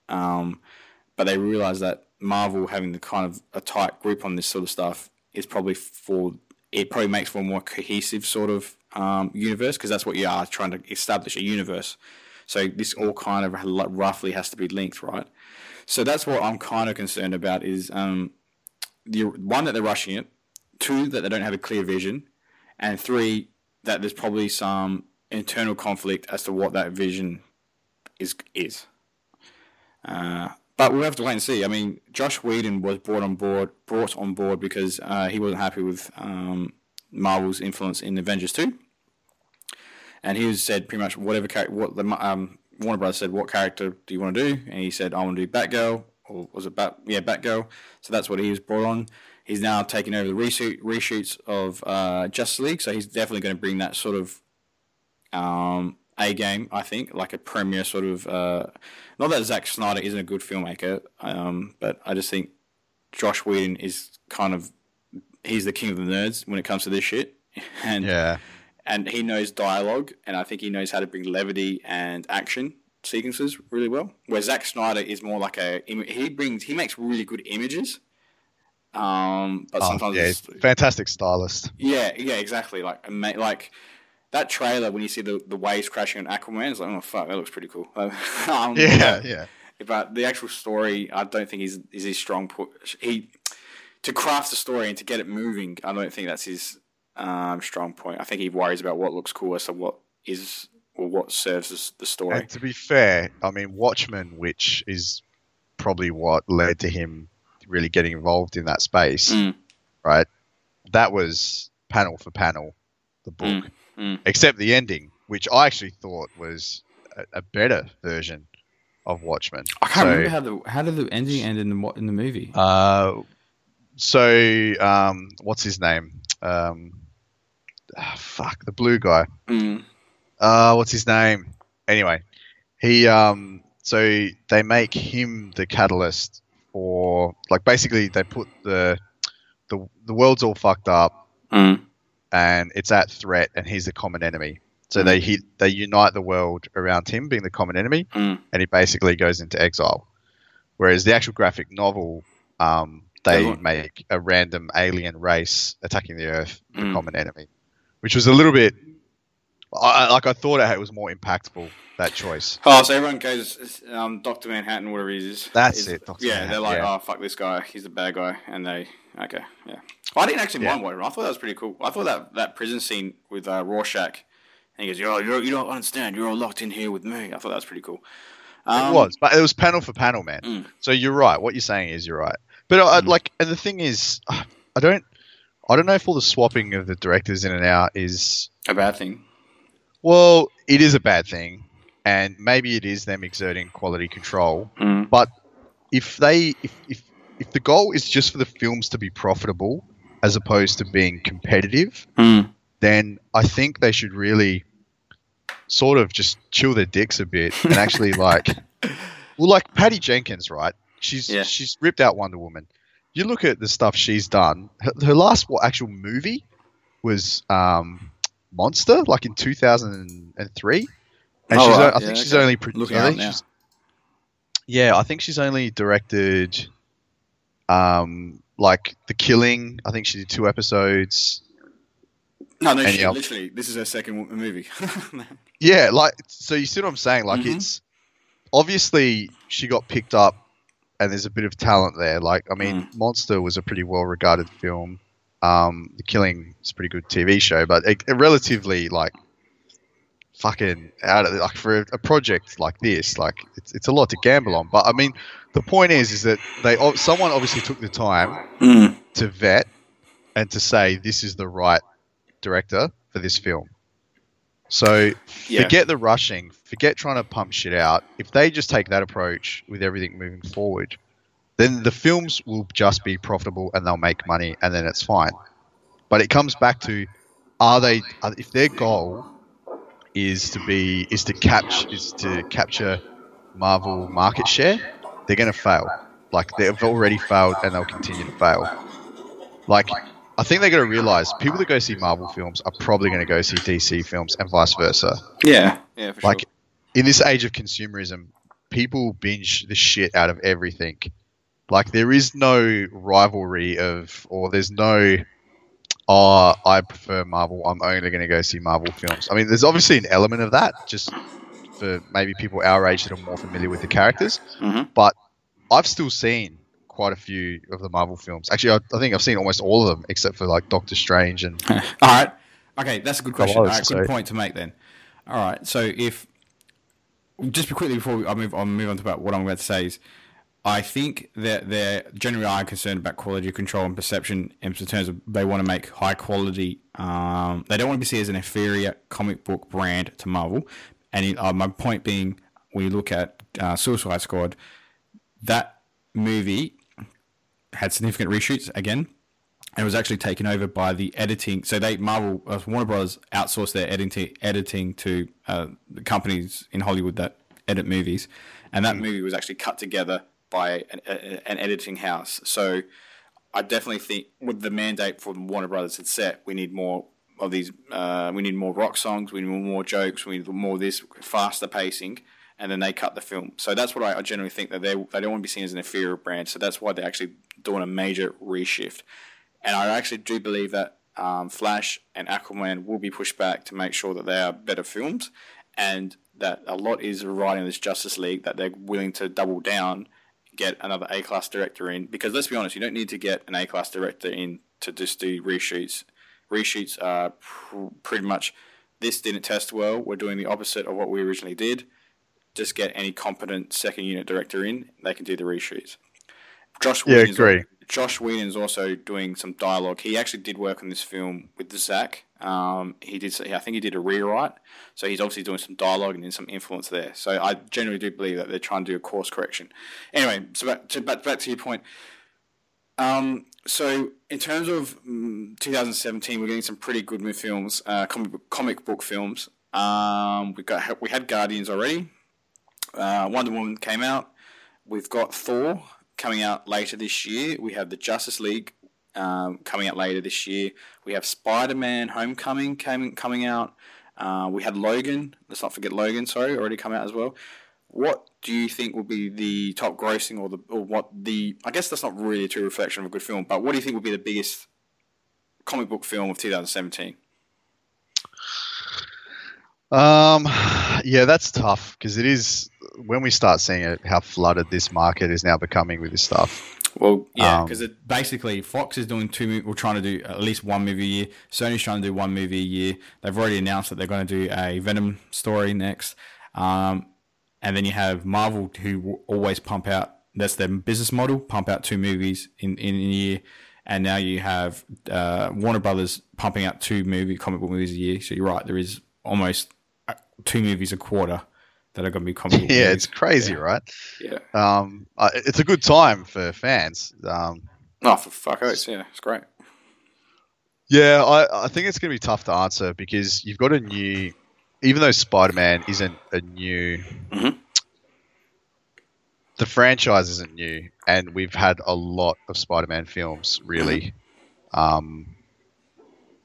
Um, but they realize that Marvel having the kind of a tight grip on this sort of stuff is probably for it probably makes for a more cohesive sort of um, universe because that's what you are trying to establish a universe. So this all kind of roughly has to be linked, right? So that's what I'm kind of concerned about is um, the one that they're rushing it, two that they don't have a clear vision, and three that there's probably some internal conflict as to what that vision is is. Uh, but we'll have to wait and see. I mean, Josh Whedon was brought on board brought on board because uh, he wasn't happy with um, Marvel's influence in Avengers two, and he said pretty much whatever char- what the um, Warner Brothers said, what character do you want to do? And he said, I want to do Batgirl, or was it Bat? Yeah, Batgirl. So that's what he was brought on. He's now taking over the reshoot reshoots of uh, Justice League, so he's definitely going to bring that sort of um, a game. I think like a premier sort of. Uh, not that Zack Snyder isn't a good filmmaker, um, but I just think Josh Whedon is kind of he's the king of the nerds when it comes to this shit, and yeah. and he knows dialogue, and I think he knows how to bring levity and action sequences really well. Where Zack Snyder is more like a he brings he makes really good images, um, but Oh, sometimes yeah, it's- fantastic stylist. yeah, yeah, exactly. Like, like that trailer when you see the, the waves crashing on Aquaman, it's like, oh fuck, that looks pretty cool. um, Yeah, yeah. But the actual story, I don't think is is his strong push. He to craft the story and to get it moving, I don't think that's his um, strong point. I think he worries about what looks cool as to what is or what serves the, the story. And to be fair, I mean, Watchmen, which is probably what led to him really getting involved in that space, Mm. right? That was panel for panel, the book, Mm, mm. except the ending, which I actually thought was a, a better version of Watchmen. I can't So- remember how the how did the ending end in the in the movie. Uh, so um, what's his name? Um, ah, fuck the blue guy. Mm. Uh, what's his name? Anyway, he um, so they make him the catalyst for like basically they put the the the world's all fucked up Mm. And it's that threat and he's the common enemy. So they hit they unite the world around him being the common enemy Mm. and he basically goes into exile. Whereas the actual graphic novel, um, they Doesn't- make a random alien race attacking the Earth the Mm. common enemy, which was a little bit. I, like I thought it was more impactful that choice. Oh, so everyone goes, um, Doctor Manhattan, whatever he is. That's is- it, Dr. Yeah, they're like, yeah. oh fuck this guy, he's the bad guy, and they okay, yeah. I didn't actually Yeah. mind Watchmen. I thought that was pretty cool. I thought that that prison scene with uh, Rorschach, and he goes, "Yo, you're, you don't understand. You're all locked in here with me." I thought that was pretty cool. Um, it was, but it was panel for panel, man. Mm. So you're right. What you're saying is you're right. But I, Mm. like, and the thing is, I don't, I don't know if all the swapping of the directors in and out is a bad thing. Well, it is a bad thing, and maybe it is them exerting quality control. Mm. But if they, if, if if the goal is just for the films to be profitable as opposed to being competitive, Mm. then I think they should really sort of just chill their dicks a bit and actually like, well, like Patty Jenkins, right? She's Yeah. she's ripped out Wonder Woman. You look at the stuff she's done. Her, her last actual movie was um, Monster, like in two thousand and three. And Oh, she's, right. I Yeah, think she's okay. only pro- Looking I think she's- yeah, I think she's only directed um, like The Killing. I think she did two episodes. No, no, el- literally, this is her second movie. Yeah, like so you see what I'm saying? Like Mhm. it's obviously she got picked up and there's a bit of talent there. Like I mean, Mm. Monster was a pretty well regarded film. Um, The Killing is a pretty good TV show, but it, it relatively like fucking out of like for a, a project like this, like it's, it's a lot to gamble on. But I mean, the point is, is that they someone obviously took the time mm. to vet and to say this is the right director for this film. So Yeah. forget the rushing, forget trying to pump shit out. If they just take that approach with everything moving forward, then the films will just be profitable and they'll make money and then it's fine. But it comes back to are they are- if their goal is to be is to capture is to capture Marvel market share, they're going to fail. Like they've already failed and they'll continue to fail. Like I think they're going to realize people that go see Marvel films are probably going to go see DC films and vice versa. Yeah, yeah, for Like sure. in this age of consumerism, people binge the shit out of everything. Like there is no rivalry of, or there's no, oh, I prefer Marvel. I'm only going to go see Marvel films. I mean, there's obviously an element of that, just for maybe people our age that are more familiar with the characters. Mhm. But I've still seen quite a few of the Marvel films. Actually, I, I think I've seen almost all of them except for like Doctor Strange and All right. Okay, that's a good question. All was, right, good point to make then. All right, so if just quickly before I move, I'll move on to about what I'm about to say is, I think that they're generally are concerned about quality control and perception in terms of they want to make high quality. Um, they don't want to be seen as an inferior comic book brand to Marvel. And uh, my point being, when you look at uh, Suicide Squad, that movie had significant reshoots again and was actually taken over by the editing. So they Marvel uh, Warner Brothers outsourced their editing editing to uh, the companies in Hollywood that edit movies, and that movie was actually cut together by an, an editing house. So I definitely think with the mandate from Warner Brothers had set, we need more of these. Uh, we need more rock songs. We need more jokes. We need more this faster pacing. And then they cut the film. So that's what I, I generally think that they they don't want to be seen as an inferior brand. So that's why they're actually doing a major reshift. And I actually do believe that um, Flash and Aquaman will be pushed back to make sure that they are better films, and that a lot is riding this Justice League that they're willing to double down, get another A class director in. Because let's be honest, you don't need to get an A class director in to just do reshoots. Reshoots are pr- pretty much this didn't test well. We're doing the opposite of what we originally did. Just get any competent second unit director in. They can do the reshoots. Josh Yeah, agree. Josh Whedon's also doing some dialogue. He actually did work on this film with Zack. Um, he did. I think he did a rewrite. So he's obviously doing some dialogue and some influence there. So I generally do believe that they're trying to do a course correction. Anyway, so back to back, back to your point. Um, so in terms of mm 2017, we're getting some pretty good new films, uh, comic book, comic book films. Um, we got we had Guardians already. Uh, Wonder Woman came out. We've got Thor coming out later this year. We have the Justice League um, coming out later this year. We have Spider Man Homecoming coming coming out. Uh, we had Logan. Let's not forget Logan. Sorry, already come out as well. What do you think will be the top grossing, or the or what the? I guess that's not really a true reflection of a good film. But what do you think will be the biggest comic book film of 2017? Um, yeah, that's tough because it is when we start seeing it how flooded this market is now becoming with this stuff. Well, yeah, Um, because it Basically, Fox is doing two. We're trying to do at least one movie a year. Sony's trying to do one movie a year. They've already announced that they're going to do a Venom story next. Um, and then you have Marvel, who always pump out. That's their business model: pump out two movies in in a year. And now you have uh, Warner Brothers pumping out two movie comic book movies a year. So you're right. There is almost uh, two movies a quarter that are going to be comic book yeah, movies. it's crazy, right? yeah. Um, uh, it's a good time for fans. Um, Oh, for fuck oaths, yeah, it's great. Yeah, I, I think it's going to be tough to answer because you've got a new, even though Spider Man isn't a new, Mhm. the franchise isn't new, and we've had a lot of Spider Man films, really. Um,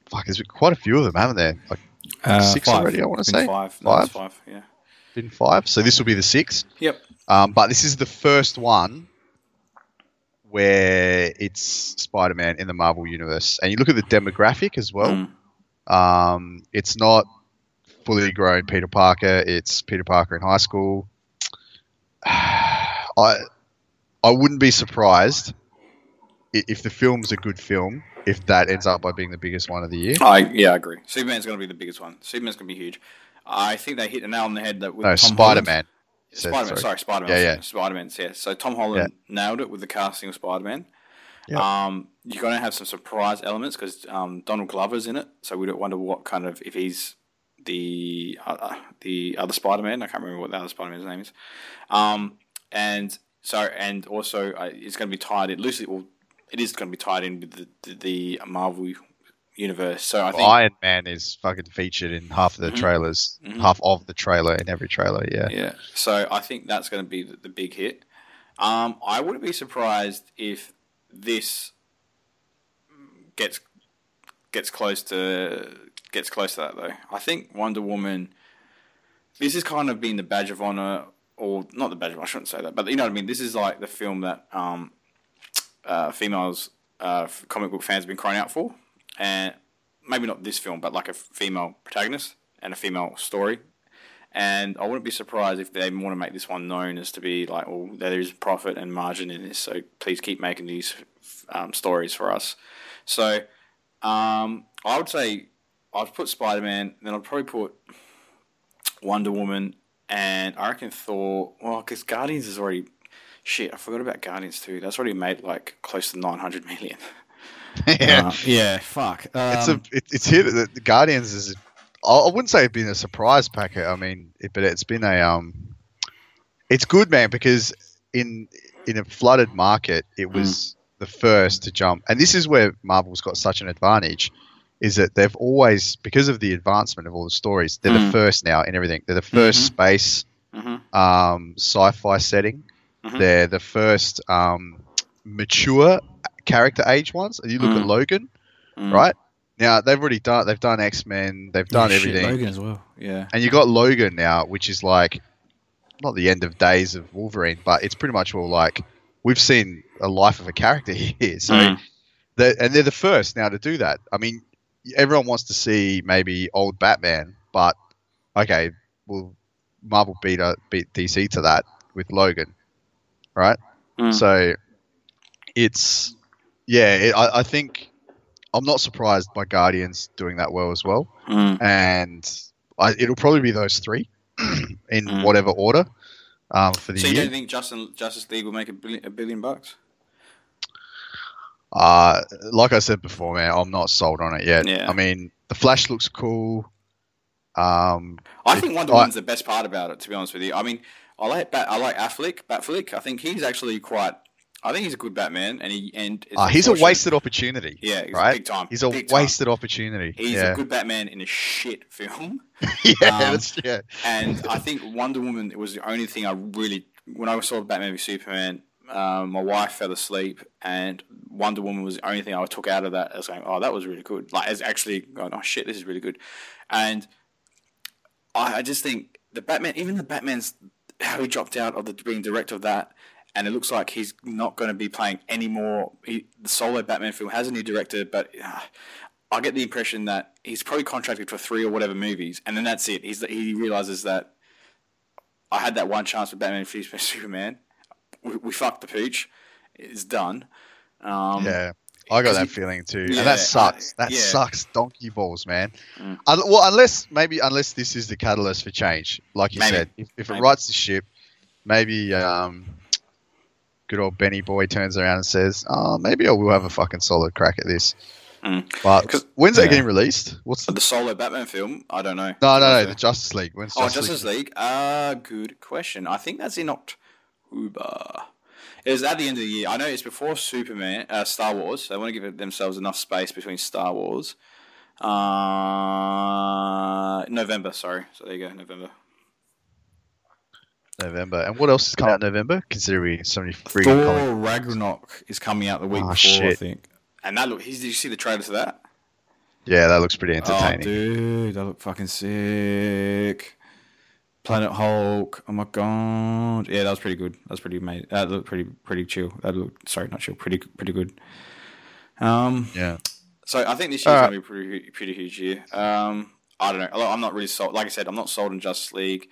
fuck, there's been quite a few of them, haven't there? Like Uh, six five. already, I want to say. five, no, Five? five, yeah. Been five, so this will be the sixth. Yep. Um, but this is the first one where it's Spider Man in the Marvel universe, and you look at the demographic as well. Mm. Um, it's not fully grown Peter Parker. It's Peter Parker in high school. I I wouldn't be surprised if the film's a good film if that ends up by being the biggest one of the year. I yeah, I agree. Superman's going to be the biggest one. Superman's going to be huge. I think they hit the nail on the head that with No, Spider Man. Spider Man, sorry, Spider Man. Yeah, yeah. Spider Man. Yeah. So Tom Holland nailed it with the casting of Spider Man. Yeah. Um, you're going to have some surprise elements because um, Donald Glover's in it, so we don't wonder what kind of if he's the uh, the other Spider Man. I can't remember what the other Spider Man's name is. Um, and so and also uh, it's going to be tied in loosely. Well, it is going to be tied in with the, the, the Marvel universe. So I think Iron Man is fucking featured in half of the Mhm. trailers, Mhm. half of the trailer in every trailer. Yeah. Yeah. So I think that's going to be the, the big hit. Um, I wouldn't be surprised if this gets gets close to gets close to that though. I think Wonder Woman. This has kind of been the badge of honor, or not the badge of. I shouldn't say that, but you know what I mean. This is like the film that um, uh, females, uh, comic book fans have been crying out for, and maybe not this film, but like a female protagonist and a female story and I wouldn't be surprised if they want to make this one known as to be like, well, there is profit and margin in this, so please keep making these um, stories for us. So um, I would say I'd put Spider Man, then I'd probably put Wonder Woman, and I reckon Thor. Well, because Guardians is already shit. I forgot about Guardians too. That's already made like close to nine hundred million. yeah. Uh, yeah, fuck. Um, it's a it, it's hit the, the Guardians is I I wouldn't say it's been a surprise packet. I mean, it, but it's been a um, it's good, man, because in in a flooded market, it was the first to jump, and this is where Marvel's got such an advantage, is that they've always because of the advancement of all the stories, they're the Mm. first now in everything. They're the 1st Mhm. space Mm-hmm. um, sci-fi setting. Mhm. They're the first um, mature character age ones. And you look at Mm. Logan, Mm. right? Now they've already done. They've done X Men. They've done yeah, shit, everything, Logan as well. Yeah. and you got Logan now, which is like not the end of days of Wolverine, but it's pretty much all like we've seen a life of a character here. So, Mm. they're, and they're the first now to do that. I mean, everyone wants to see maybe old Batman, but okay, well, Marvel beat uh, beat DC to that with Logan, right? Mm. So it's yeah, it, I, I think I'm not surprised by Guardians doing that well as well, Mm. and I, it'll probably be those three in Mm. whatever order um, for the So you don't think Justin Justice League will make a billion, a billion bucks? Uh, like I said before, man, I'm not sold on it yet. Yeah. I mean, the Flash looks cool. Um, I think Wonder I- Woman's the best part about it. To be honest with you, I mean, I like Bat, I like Affleck, Batfleck. I think he's actually quite. I think he's a good Batman, and he and uh, he's a wasted opportunity. Yeah, right? big time. He's a big time. wasted opportunity. He's yeah, a good Batman in a shit film, yeah, um, that's, yeah. and I think Wonder Woman was the only thing I really when I saw Batman v Superman. Um, my wife fell asleep, and Wonder Woman was the only thing I took out of that. I was going, "Oh, that was really good." Like, as actually going, "Oh shit, this is really good," and I, I just think the Batman, even the Batman's how he dropped out of the being director of that, and it looks like he's not going to be playing any more. He, the solo Batman film has a new director, but uh, I get the impression that he's probably contracted for three or whatever movies, and then that's it. He's he realizes that I had that one chance with Batman v Superman. We, we fucked the pooch. It's done. Um, Yeah, I got that he- feeling too, Yeah, and that sucks. That yeah. sucks, donkey balls, man. Mm. Un- well, unless maybe unless this is the catalyst for change, like you Maybe. said, if, if it rights the ship, maybe um, good old Benny boy turns around and says, "Oh, maybe I will have a fucking solid crack at this." Mm. But 'Cause- when's that yeah. getting released? What's the the solo Batman film, I don't know. no, no, no, the Justice League. When's Oh, Justice, Justice League. Uh, good question. I think that's in October. It was at the end of the year. I know it's before Superman, uh, Star Wars. They want to give themselves enough space between Star Wars. Uh, November, sorry. So there you go, November. November? And what else is coming out in November? Considering so many comic. Thor Ragnarok is coming out the week Oh, before, I think. And that look, did you see the trailer to that? Yeah, that looks pretty Oh, entertaining. dude, that look fucking sick. Planet Hulk. Oh my god. Yeah, that was pretty good. That was pretty made. That looked pretty pretty chill. That looked sorry, not chill. Pretty pretty good. Um. yeah. So I think this year's Alright. gonna be pretty pretty huge year. Um. I don't know. I'm not really sold. Like I said, I'm not sold on Justice League.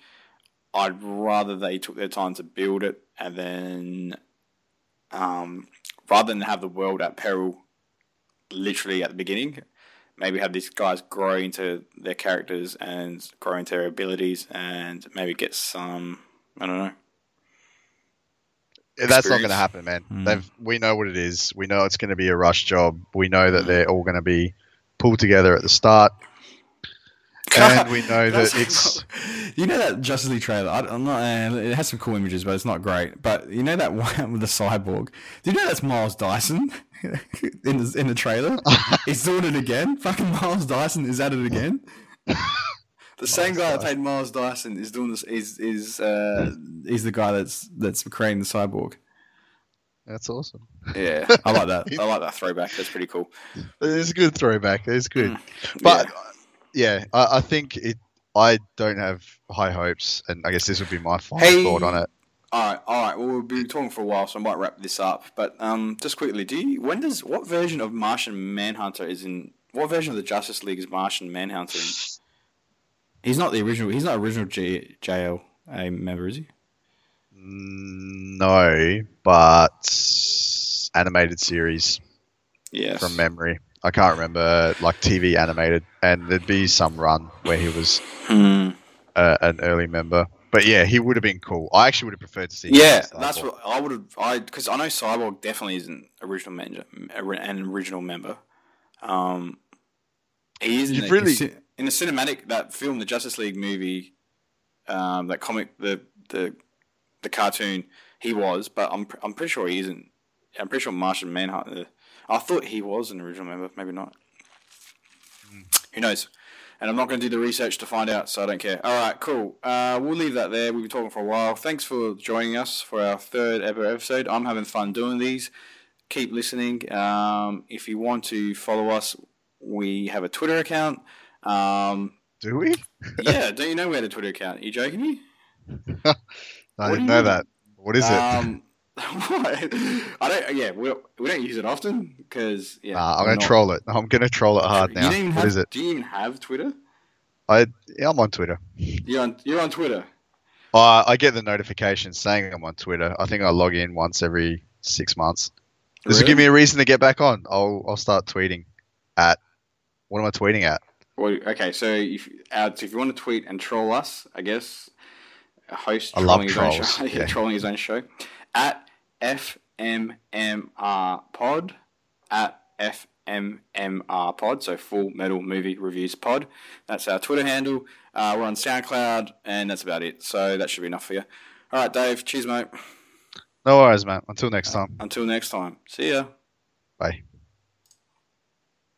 I'd rather they took their time to build it and then, um, rather than have the world at peril, literally at the beginning, maybe have these guys grow into their characters and grow into their abilities and maybe get some. I don't know. Yeah, That's not going to happen, man. Mm. They've we know what it is. We know it's going to be a rush job. We know that they're all going to be pulled together at the start, and we know that it's you know that Justice League trailer. I, I'm not. Uh, it has some cool images, but it's not great. But you know that one with the cyborg. Do you know that's Miles Dyson in the in the trailer? He's doing it again. Fucking Miles Dyson is at it again. The same guy that played Miles Dyson is doing this. Is is uh, he's the guy that's that's creating the cyborg. that's awesome. Yeah, I like that. I like that throwback. That's pretty cool. It's a good throwback. It's good, Mm. but yeah, I, I think it. I don't have high hopes, and I guess this would be my final Hey. thought on it. All right, all right. Well, we've been talking for a while, so I might wrap this up. But um, just quickly, do you, when does what version of Martian Manhunter is in? What version of the Justice League is Martian Manhunter in? He's not the original. He's not original G, JLA member, is he? No, but animated series Yes. from memory. I can't remember like TV animated, and there'd be some run where he was Hmm. uh, an early member. But yeah, he would have been cool. I actually would have preferred to see. him Yeah, as that's what I would have. I because I know Cyborg definitely isn't original member, an original member. Um, he is in You've the, really- in, in the cinematic that film, the Justice League movie, um, that comic, the the the cartoon. He was, but I'm I'm pretty sure he isn't. I'm pretty sure Martian Manhunter. I thought he was an original member, maybe not. Who knows? And I'm not going to do the research to find out, so I don't care. All right, cool. Uh, we'll leave that there. We've been talking for a while. Thanks for joining us for our third ever episode. I'm having fun doing these. Keep listening. Um, if you want to follow us, we have a Twitter account. Um, Do we? yeah, don't you know we had a Twitter account? Are you joking me? I What didn't you know mean? that. What is it? Um, what? I don't. Yeah, we we don't use it often because yeah. Nah, I'm gonna not- troll it. I'm gonna troll it hard You now. don't even What have, is it? Do you even have Twitter? I yeah, I'm on Twitter. You're on. You're on Twitter. Uh, I get the notification saying I'm on Twitter. I think I log in once every six months. This will give me a reason to get back on. I'll I'll start tweeting at. What am I tweeting at? Well, okay, so if uh, so if you want to tweet and troll us, I guess a host I love trolling his own trolls, show, yeah. trolling his own show at FMMR Pod at FMMR Pod, so Full Metal Movie Reviews Pod. That's our Twitter handle. Uh, we're on SoundCloud, and that's about it. So that should be enough for you. All right, Dave. Cheers, mate. No worries, man. Until next time. Until next time. See ya. Bye.